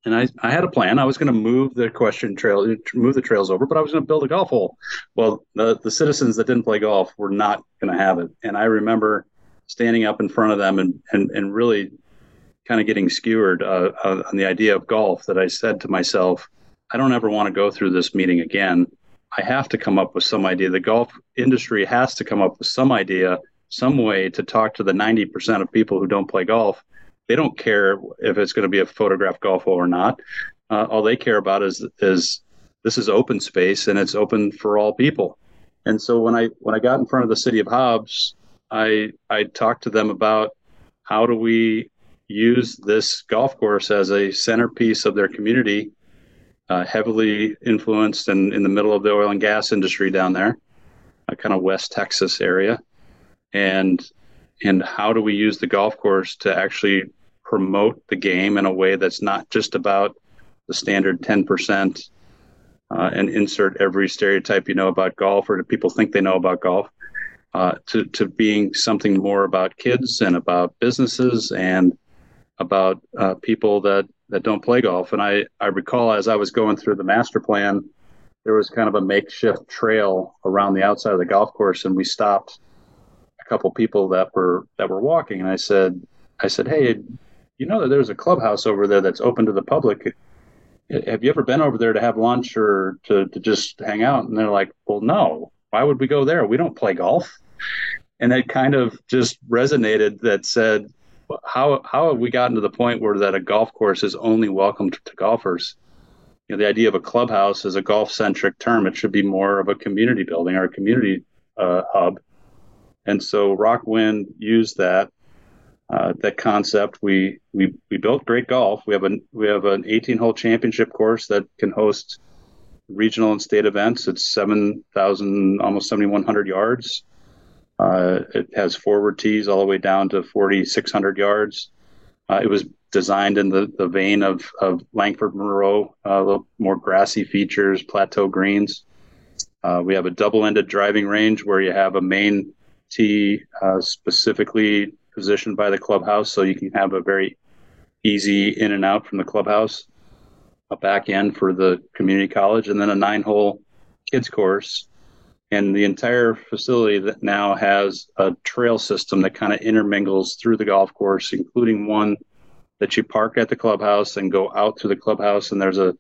Speaker 2: and I, I had a plan. I was going to move the equestrian trail, move the trails over, but I was going to build a golf hole. Well, the, the citizens that didn't play golf were not going to have it. And I remember standing up in front of them and, and, and really kind of getting skewered uh, uh, on the idea of golf that I said to myself, I don't ever want to go through this meeting again. I have to come up with some idea. The golf industry has to come up with some idea, some way to talk to the 90% of people who don't play golf they don't care if it's going to be a photographed golf hole or not. Uh, all they care about is is this is open space and it's open for all people. And so when I when I got in front of the city of Hobbs, I I talked to them about how do we use this golf course as a centerpiece of their community, uh, heavily influenced and in the middle of the oil and gas industry down there, a kind of West Texas area, and and how do we use the golf course to actually promote the game in a way that's not just about the standard 10% uh, and insert every stereotype you know about golf or do people think they know about golf uh, to, to being something more about kids and about businesses and about uh, people that, that don't play golf. And I, I recall as I was going through the master plan, there was kind of a makeshift trail around the outside of the golf course, and we stopped a couple people that were that were walking, and I said, I said, hey, you know that there's a clubhouse over there that's open to the public. Have you ever been over there to have lunch or to, to just hang out? And they're like, well, no. Why would we go there? We don't play golf. And it kind of just resonated that said, how how have we gotten to the point where that a golf course is only welcome to, to golfers? You know, the idea of a clubhouse is a golf centric term. It should be more of a community building or a community uh, hub. And so Rockwind used that uh, that concept. We, we we built great golf. We have an we have an 18 hole championship course that can host regional and state events. It's 7,000 almost 7,100 yards. Uh, it has forward tees all the way down to 4,600 yards. Uh, it was designed in the, the vein of, of Langford Moreau, uh, a little more grassy features, plateau greens. Uh, we have a double ended driving range where you have a main tee uh, specifically positioned by the clubhouse, so you can have a very easy in and out from the clubhouse, a back end for the community college, and then a nine hole kids course. And the entire facility that now has a trail system that kind of intermingles through the golf course, including one that you park at the clubhouse and go out to the clubhouse. And there's a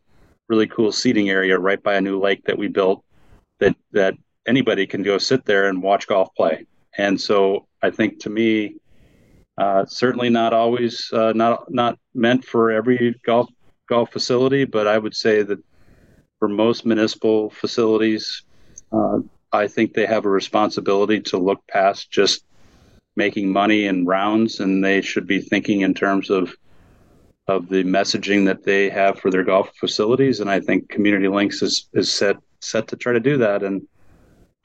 Speaker 2: really cool seating area right by a new lake that we built that that anybody can go sit there and watch golf play. And so I think to me, uh, certainly not always uh, not not meant for every golf golf facility, but I would say that for most municipal facilities, uh, I think they have a responsibility to look past just making money in rounds, and they should be thinking in terms of of the messaging that they have for their golf facilities. And I think Community Links is is set set to try to do that. And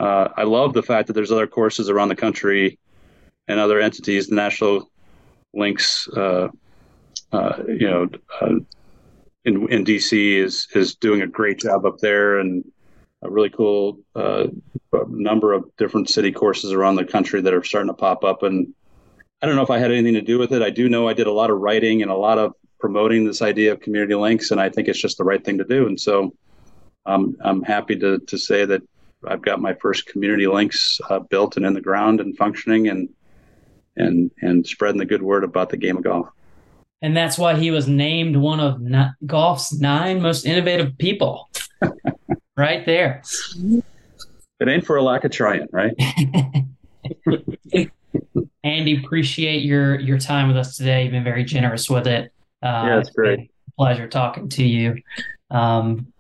Speaker 2: uh, I love the fact that there's other courses around the country and other entities. The National Links, uh, uh, you know, uh, in in DC is is doing a great job up there, and a really cool uh, number of different city courses around the country that are starting to pop up. And I don't know if I had anything to do with it. I do know I did a lot of writing and a lot of promoting this idea of community links, and I think it's just the right thing to do. And so um, I'm happy to to say that I've got my first community links uh, built and in the ground and functioning and and and spreading the good word about the game of golf.
Speaker 1: And that's why he was named one of golf's nine most innovative people. Right there.
Speaker 2: It ain't for a lack of trying, right?
Speaker 1: Andy, appreciate your your time with us today. You've been very generous with it.
Speaker 2: Uh, yeah, it's great.
Speaker 1: Pleasure talking to you. Um,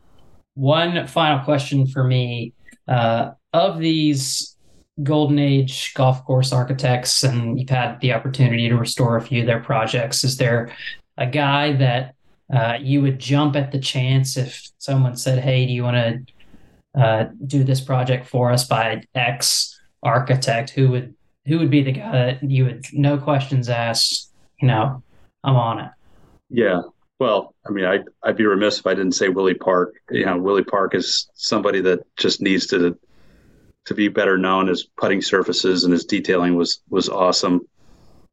Speaker 1: one final question for me: uh, of these golden age golf course architects, and you've had the opportunity to restore a few of their projects, is there a guy that uh, you would jump at the chance if someone said, "Hey, do you want to uh, do this project for us by X architect?" Who would who would be the guy that you would no questions asked? You know, I'm on it.
Speaker 2: Yeah. Well, I mean, I'd, I'd be remiss if I didn't say Willie Park. You know, Willie Park is somebody that just needs to to be better known. His putting surfaces and his detailing was was awesome.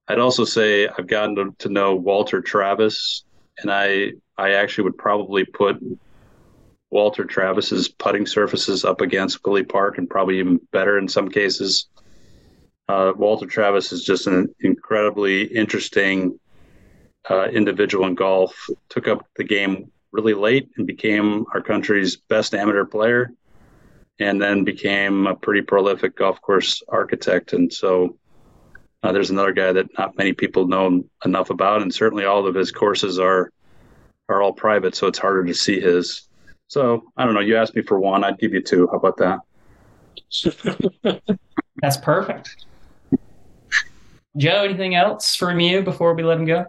Speaker 2: I'd also say I've gotten to, to know Walter Travis, and I I actually would probably put Walter Travis's putting surfaces up against Willie Park, and probably even better in some cases. Uh, Walter Travis is just an incredibly interesting uh, individual in golf. Took up the game really late and became our country's best amateur player, and then became a pretty prolific golf course architect. And so uh, there's another guy that not many people know enough about, and certainly all of his courses are are all private, so it's harder to see his. So I don't know. You asked me for one, I'd give you two. How about that?
Speaker 1: That's perfect. Joe, anything else from you before we let him go?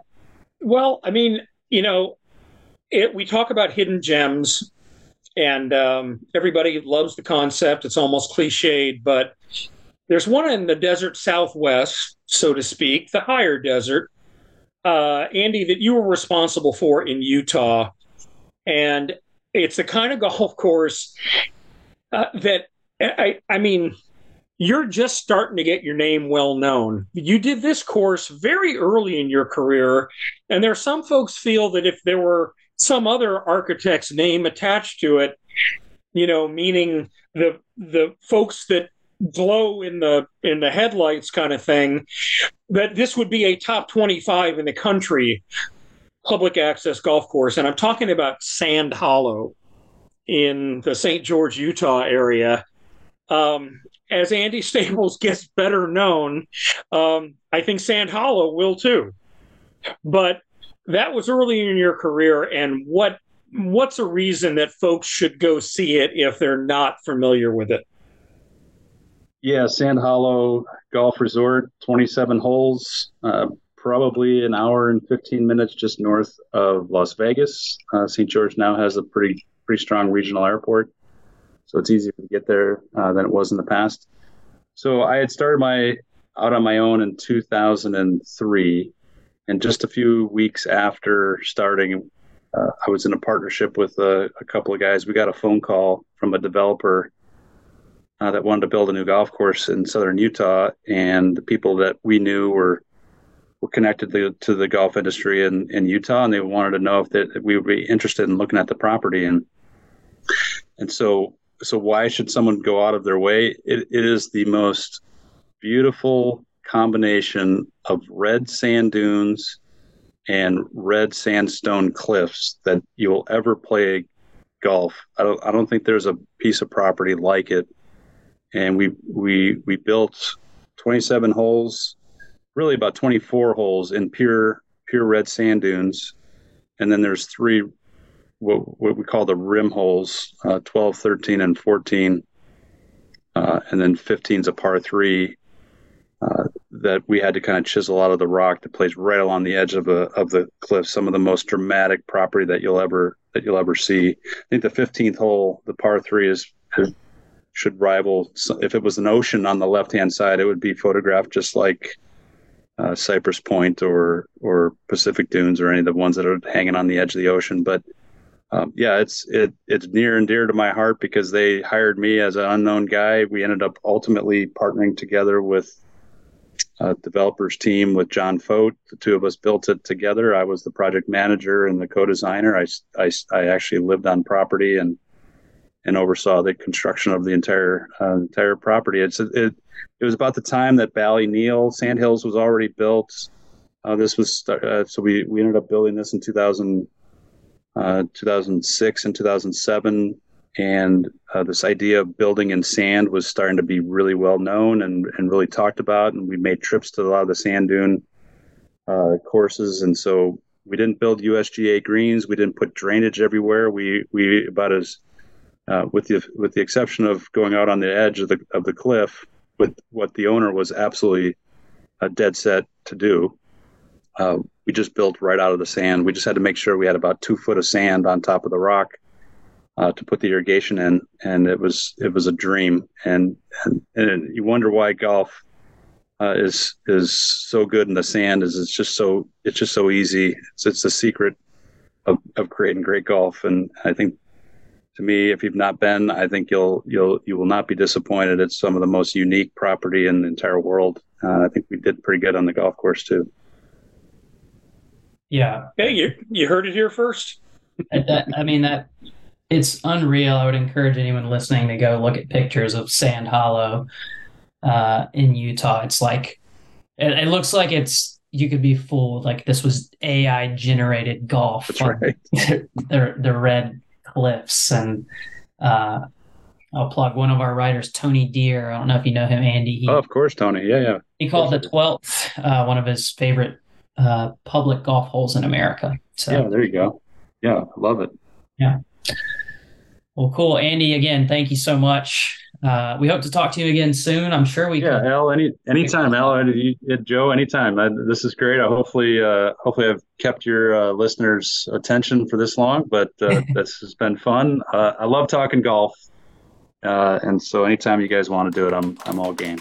Speaker 3: Well, I mean, you know, it, we talk about hidden gems, and um, everybody loves the concept. It's almost cliched, but there's one in the desert southwest, so to speak, the higher desert, uh, Andy, that you were responsible for in Utah. And it's the kind of golf course uh, that, I, I mean, you're just starting to get your name well known. You did this course very early in your career, and there are some folks feel that if there were some other architect's name attached to it, you know, meaning the the folks that glow in the in the headlights kind of thing that this would be a top 25 in the country public access golf course. And i'm talking about sand hollow in the st george utah area. Um, as andy staples gets better known um, i think sand hollow will too. But that was early in your career and what what's a reason that folks should go see it if they're not familiar with it
Speaker 2: yeah, Sand Hollow Golf Resort, 27 holes, uh, probably an hour and 15 minutes just north of Las Vegas. Uh, St. George now has a pretty pretty strong regional airport, so it's easier to get there uh, than it was in the past. So I had started my out on my own in 2003, and just a few weeks after starting, uh, I was in a partnership with a, a couple of guys. We got a phone call from a developer uh, that wanted to build a new golf course in southern Utah, and the people that we knew were were connected to, to the golf industry in, in Utah, and they wanted to know if, that we would be interested in looking at the property. And and so so why should someone go out of their way? It, it is the most beautiful combination of red sand dunes and red sandstone cliffs that you'll ever play golf. I don't I don't think there's a piece of property like it and we we we built 27 holes, really about 24 holes in pure pure red sand dunes, and then there's three what what we call the rim holes, uh, 12, 13, and 14, uh, and then 15 is a par three. Uh, that we had to kind of chisel out of the rock that plays right along the edge of the of the cliff. Some of the most dramatic property that you'll ever that you'll ever see. I think the 15th hole, the par three, is, is should rival. If it was an ocean on the left hand side, it would be photographed just like uh, Cypress Point or or Pacific Dunes or any of the ones that are hanging on the edge of the ocean. But um, yeah, it's it it's near and dear to my heart because they hired me as an unknown guy. We ended up ultimately partnering together with a developers team with John Fought. The two of us built it together. I was the project manager and the co-designer. I, I, I actually lived on property and and oversaw the construction of the entire uh, entire property. It's it it was about the time that Ballyneal Sandhills was already built. Uh, this was uh, so we we ended up building this in 2000, uh, 2006 and 2007 and uh, this idea of building in sand was starting to be really well known and, and really talked about. And we made trips to a lot of the sand dune uh, courses. And so we didn't build usga greens. We didn't put drainage everywhere. We we about as uh, with the with the exception of going out on the edge of the of the cliff with what the owner was absolutely a dead set to do uh, we just built right out of the sand we just had to make sure we had about two foot of sand on top of the rock uh, to put the irrigation in, and it was it was a dream. And and, and you wonder why golf uh, is is so good in the sand. Is it's just so it's just so easy. It's it's the secret of of creating great golf. And I think to me, if you've not been, I think you'll you'll you will not be disappointed. It's some of the most unique property in the entire world. Uh, I think we did pretty good on the golf course too.
Speaker 1: Yeah.
Speaker 3: Hey, you you heard it here first.
Speaker 1: that, I mean that it's unreal. I would encourage anyone listening to go look at pictures of Sand Hollow uh, in Utah. It's like it, it, looks like it's you could be fooled like this was AI generated golf.
Speaker 2: That's right.
Speaker 1: the the red cliffs and uh, I'll plug one of our writers, Tony Dear. I don't know if you know him, Andy.
Speaker 2: He, oh, of course, Tony. Yeah, yeah.
Speaker 1: He called the twelfth uh, one of his favorite uh, public golf holes in America. So
Speaker 2: yeah, there you go. Yeah, love it.
Speaker 1: Yeah. Well, cool, Andy. Again, thank you so much. Uh, we hope to talk to you again soon. I'm sure we.
Speaker 2: Yeah, can. Al. Any anytime, Al. Joe. Anytime. I, this is great. I hopefully uh, hopefully I've kept your uh, listeners' attention for this long, but uh, this has been fun. Uh, I love talking golf, uh, and so anytime you guys want to do it, I'm I'm all game.